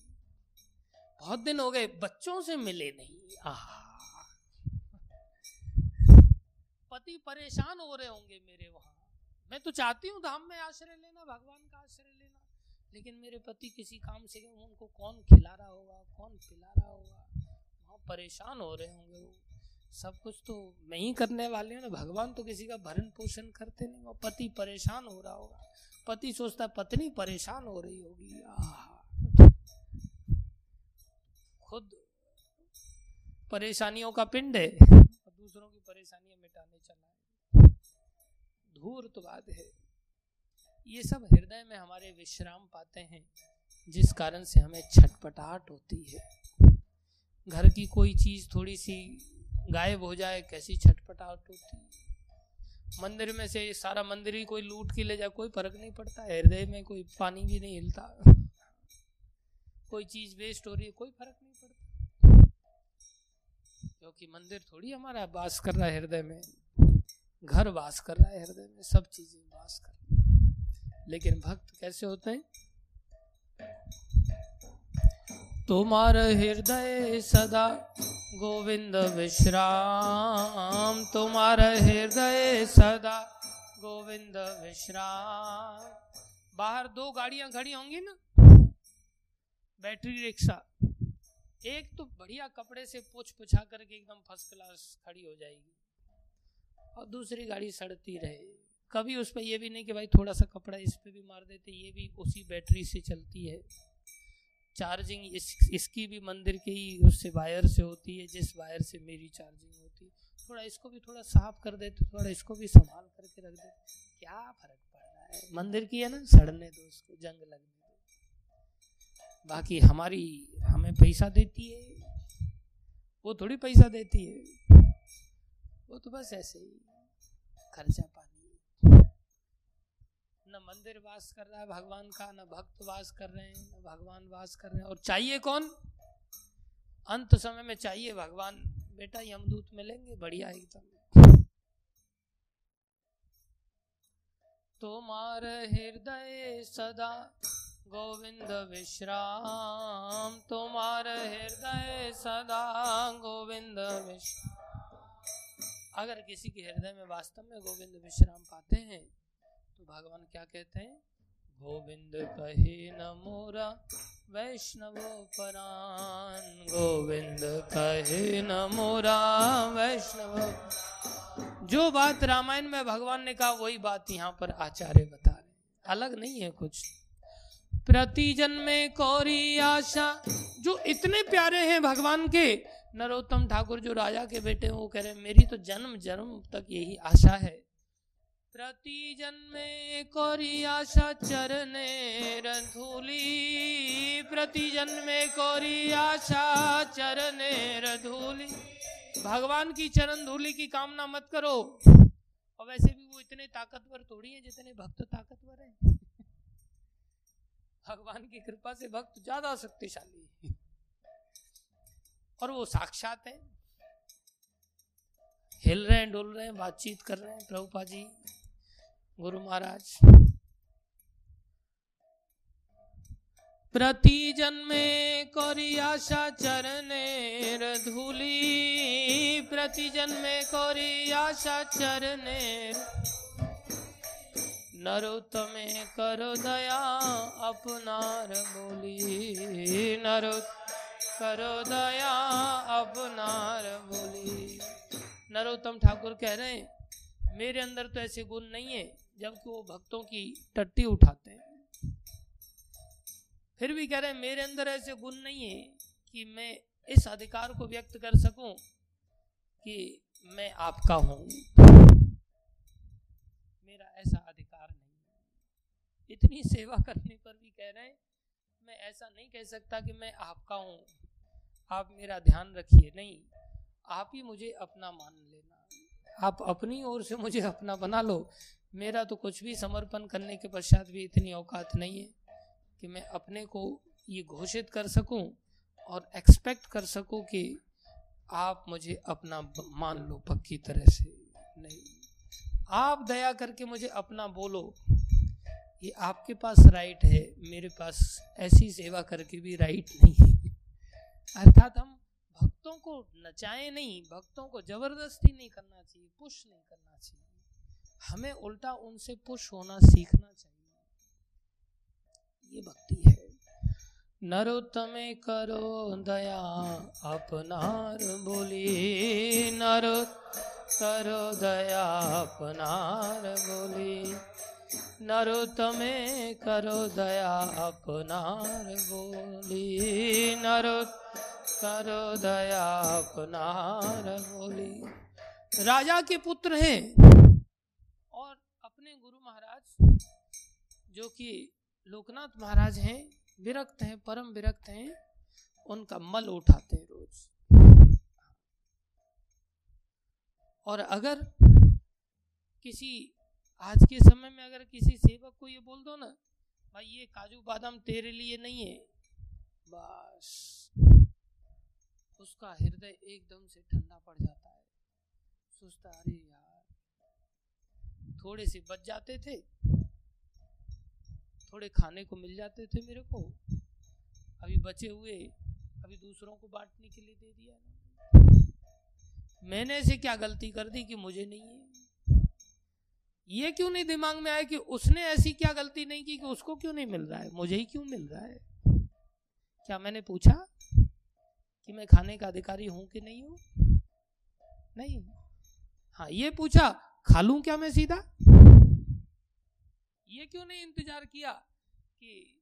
बहुत दिन हो गए, बच्चों से मिले नहीं। आह। पति परेशान हो रहे होंगे मेरे वहाँ। मैं तो चाहती हूँ धाम में आश्रय लेना, भगवान का आश्रय लेना, लेकिन मेरे पति किसी काम से गए, उनको कौन खिला रहा होगा, कौन पिला रहा होगा? वहाँ परेशान हो रहे होंगे वो। सब कुछ तो मैं ही करने वाले हैं ना। भगवान तो किसी का भरण पोषण करते नहीं, वो पति परेशान हो रहा होगा। पति सोचता, पत्नी परेशान हो रही होगी। खुद परेशानियों का पिंड है, दूसरों की परेशानियाँ मिटाने चला है। धूर्त बात है। ये सब हृदय में हमारे विश्राम पाते हैं, जिस कारण से हमें छटपटाहट होती है। घर की कोई चीज़ थोड़ी सी गायब हो जाए, कैसी छटपटाहट होती? मंदिर में से सारा मंदिर ही कोई लूट के ले जाए, कोई फ़र्क नहीं पड़ता, हृदय में कोई पानी भी नहीं हिलता। कोई चीज़ वेस्ट हो रही है, कोई फ़र्क नहीं पड़ता। क्योंकि मंदिर थोड़ी हमारा वास कर रहा है हृदय में। घर वास कर रहा है, हृदय में सब चीज़ें वास कर लेकिन भक्त कैसे होते हैं? तुम्हार हृदय सदा गोविंद विश्राम। तुम्हार हृदय सदा गोविंद विश्राम। बाहर दो गाड़ियाँ खड़ी होंगी ना, बैटरी रिक्शा। एक तो बढ़िया कपड़े से पूछ पुछा करके एकदम फ़र्स्ट क्लास खड़ी हो जाएगी। और दूसरी गाड़ी सड़ती रहे। कभी उस पर यह भी नहीं कि भाई थोड़ा सा कपड़ा इस पर भी मार देते, ये भी उसी बैटरी से चलती है। चार्जिंग इस, इसकी भी मंदिर की ही उससे वायर से होती है, जिस वायर से मेरी चार्जिंग होती है। थोड़ा इसको भी थोड़ा साफ़ कर देते, थोड़ा इसको भी संभाल करके रख देते। क्या फ़र्क पड़ रहा है? मंदिर की है ना, सड़ने दो उसको, जंग लगने दो। बाकी हमारी हमें पैसा देती है, वो थोड़ी पैसा देती है। वो तो बस ऐसे ही खर्चा पानी। न मंदिर वास कर रहा है भगवान का, न भक्त वास कर रहे हैं, न भगवान वास कर रहे हैं। और चाहिए कौन? अंत समय में चाहिए भगवान। बेटा यमदूत मिलेंगे, बढ़िया एकदम। तुम्हार हृदय सदा गोविंद विश्राम। तुम्हार हृदय सदा गोविंद विश्राम। अगर किसी के हृदय में वास्तव में गोविंद विश्राम पाते हैं तो भगवान क्या कहते हैं? गोविंद कहे न मोरा वैष्णव परान। गोविंद कहे न मोरा वैष्णव जो बात रामायण में भगवान ने कहा, वही बात यहाँ पर आचार्य बता रहे अलग नहीं है कुछ। प्रति जन्मे कौरी आशा। जो इतने प्यारे हैं भगवान के नरोत्तम ठाकुर जो राजा के बेटे वो कह रहे मेरी तो जन्म जन्म तक यही आशा है। प्रति जन्मे कोरी आशा चरने रधूली। प्रति जन्मे कोरी आशा चरने रधूली। भगवान की चरण धूली की कामना मत करो। और वैसे भी वो इतने ताकतवर थोड़ी है जितने भक्त ताकतवर है। <laughs> भगवान की कृपा से भक्त ज़्यादा शक्तिशाली है। और वो साक्षात है। हिल रहे हैं, डोल रहे हैं, बातचीत कर रहे हैं, प्रभुपा जी, गुरु महाराज। प्रति जन्मे कौरी आशा चरने धूली प्रति जन्मे कौरी आशा चरने नरो तमे करो दया, अपनार बोली। नरो करो दया अपनार बोली। नरोत्तम ठाकुर कह रहे हैं, मेरे अंदर तो ऐसे गुण नहीं है, जबकि वो भक्तों की टट्टी उठाते हैं। फिर भी कह रहे हैं, मेरे अंदर ऐसे गुण नहीं है कि मैं इस अधिकार को व्यक्त कर सकूँ कि मैं आपका हूँ। मेरा ऐसा अधिकार नहीं इतनी सेवा करने पर भी कह रहे हैं, मैं ऐसा नहीं कह सकता कि मैं आपका हूँ। आप मेरा ध्यान रखिए। नहीं, आप ही मुझे अपना मान लेना। आप अपनी ओर से मुझे अपना बना लो। मेरा तो कुछ भी समर्पण करने के पश्चात भी इतनी औकात नहीं है कि मैं अपने को ये घोषित कर सकूँ और एक्सपेक्ट कर सकूँ कि आप मुझे अपना मान लो पक्की तरह से। नहीं, आप दया करके मुझे अपना बोलो। ये आपके पास राइट है। मेरे पास ऐसी सेवा करके भी राइट नहीं है। अर्थात हम भक्तों को नचाए नहीं, भक्तों को ज़बरदस्ती नहीं करना चाहिए, पुश नहीं करना चाहिए। हमें उल्टा उनसे पुश होना सीखना चाहिए। ये भक्ति है। नरोत्तमे करो दया, अपनार बोली। नरो करो दया, अपनार बोली। नरोत्तमे करो दया अपनार बोली। नरो करो दया अपनार बोली। राजा के पुत्र हैं और अपने गुरु महाराज, जो कि लोकनाथ महाराज हैं, विरक्त हैं, परम विरक्त हैं, उनका मल उठाते हैं रोज। और अगर किसी आज के समय में अगर किसी सेवक को ये बोल दो ना, भाई, ये काजू बादाम तेरे लिए नहीं है। बस। उसका हृदय एकदम से ठंडा पड़ जाता है। सोचता, अरे यार। थोड़े से बच जाते थे। थोड़े खाने को मिल जाते थे मेरे को। अभी बचे हुए, अभी दूसरों को बांटने के लिए दे दिया। मैंने ऐसे क्या गलती कर दी कि मुझे नहीं है? ये क्यों नहीं दिमाग में आया कि उसने ऐसी क्या गलती नहीं की कि उसको क्यों नहीं मिल रहा है? मुझे ही क्यों मिल रहा है? क्या मैंने पूछा कि मैं खाने का अधिकारी हूँ कि नहीं हूँ? नहीं। हाँ ये पूछा, खा लू क्या मैं सीधा? ये क्यों नहीं इंतज़ार किया कि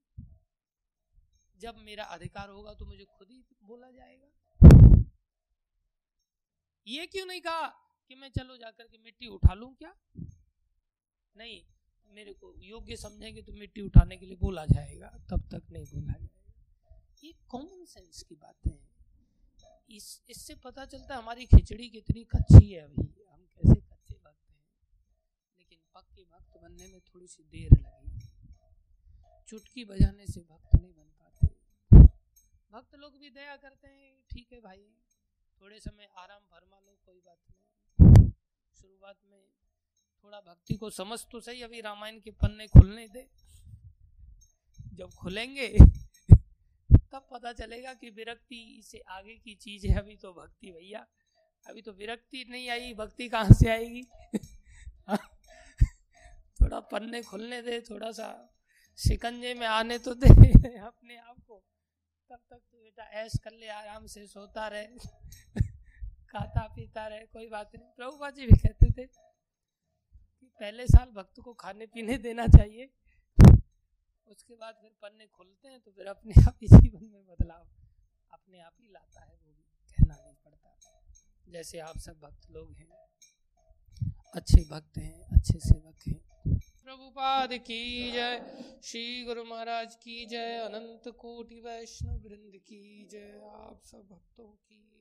जब मेरा अधिकार होगा तो मुझे खुद ही बोला जाएगा? ये क्यों नहीं कहा कि मैं चलो जाकर के मिट्टी उठा लू क्या? नहीं, मेरे को योग्य समझेंगे तो मिट्टी उठाने के लिए बोला जाएगा, तब तक नहीं बोला जाएगा। ये कॉमन सेंस की बातें हैं। इस, इससे पता चलता है हमारी खिचड़ी कितनी कच्ची है अभी, हम कैसे कच्चे भक्त हैं। लेकिन पक्के भक्त बनने में थोड़ी सी देर लगी चुटकी बजाने से भक्त नहीं बन पाते। भक्त लोग भी दया करते हैं, ठीक है भाई, थोड़े समय आराम फरमा लो, कोई बात नहीं। शुरुआत में थोड़ा भक्ति को समझ तो सही, अभी रामायण के पन्ने खुलने दे। जब खुलेंगे, तब पता चलेगा कि विरक्ति से आगे की चीज़ है। अभी तो भक्ति भैया, अभी तो विरक्ति नहीं आई, भक्ति कहाँ से आएगी? थोड़ा पन्ने खुलने दे, थोड़ा सा शिकंजे में आने तो दे <laughs> अपने आप को। तब तक तो बेटा ऐश कर ले, आराम से सोता रहे, <laughs> खाता पीता रहे, कोई बात नहीं। प्रभुपा जी भी कहते थे पहले साल भक्त को खाने पीने देना चाहिए। उसके बाद फिर पन्ने खुलते हैं तो फिर अपने आप ही जीवन में बदलाव अपने आप ही लाता है, वो भी कहना नहीं पड़ता। जैसे आप सब भक्त लोग हैं, अच्छे भक्त हैं, अच्छे सेवक हैं। प्रभुपाद की जय, श्री गुरु महाराज की जय, अनंत कोटि वैष्णव वृंद की जय, आप सब भक्तों की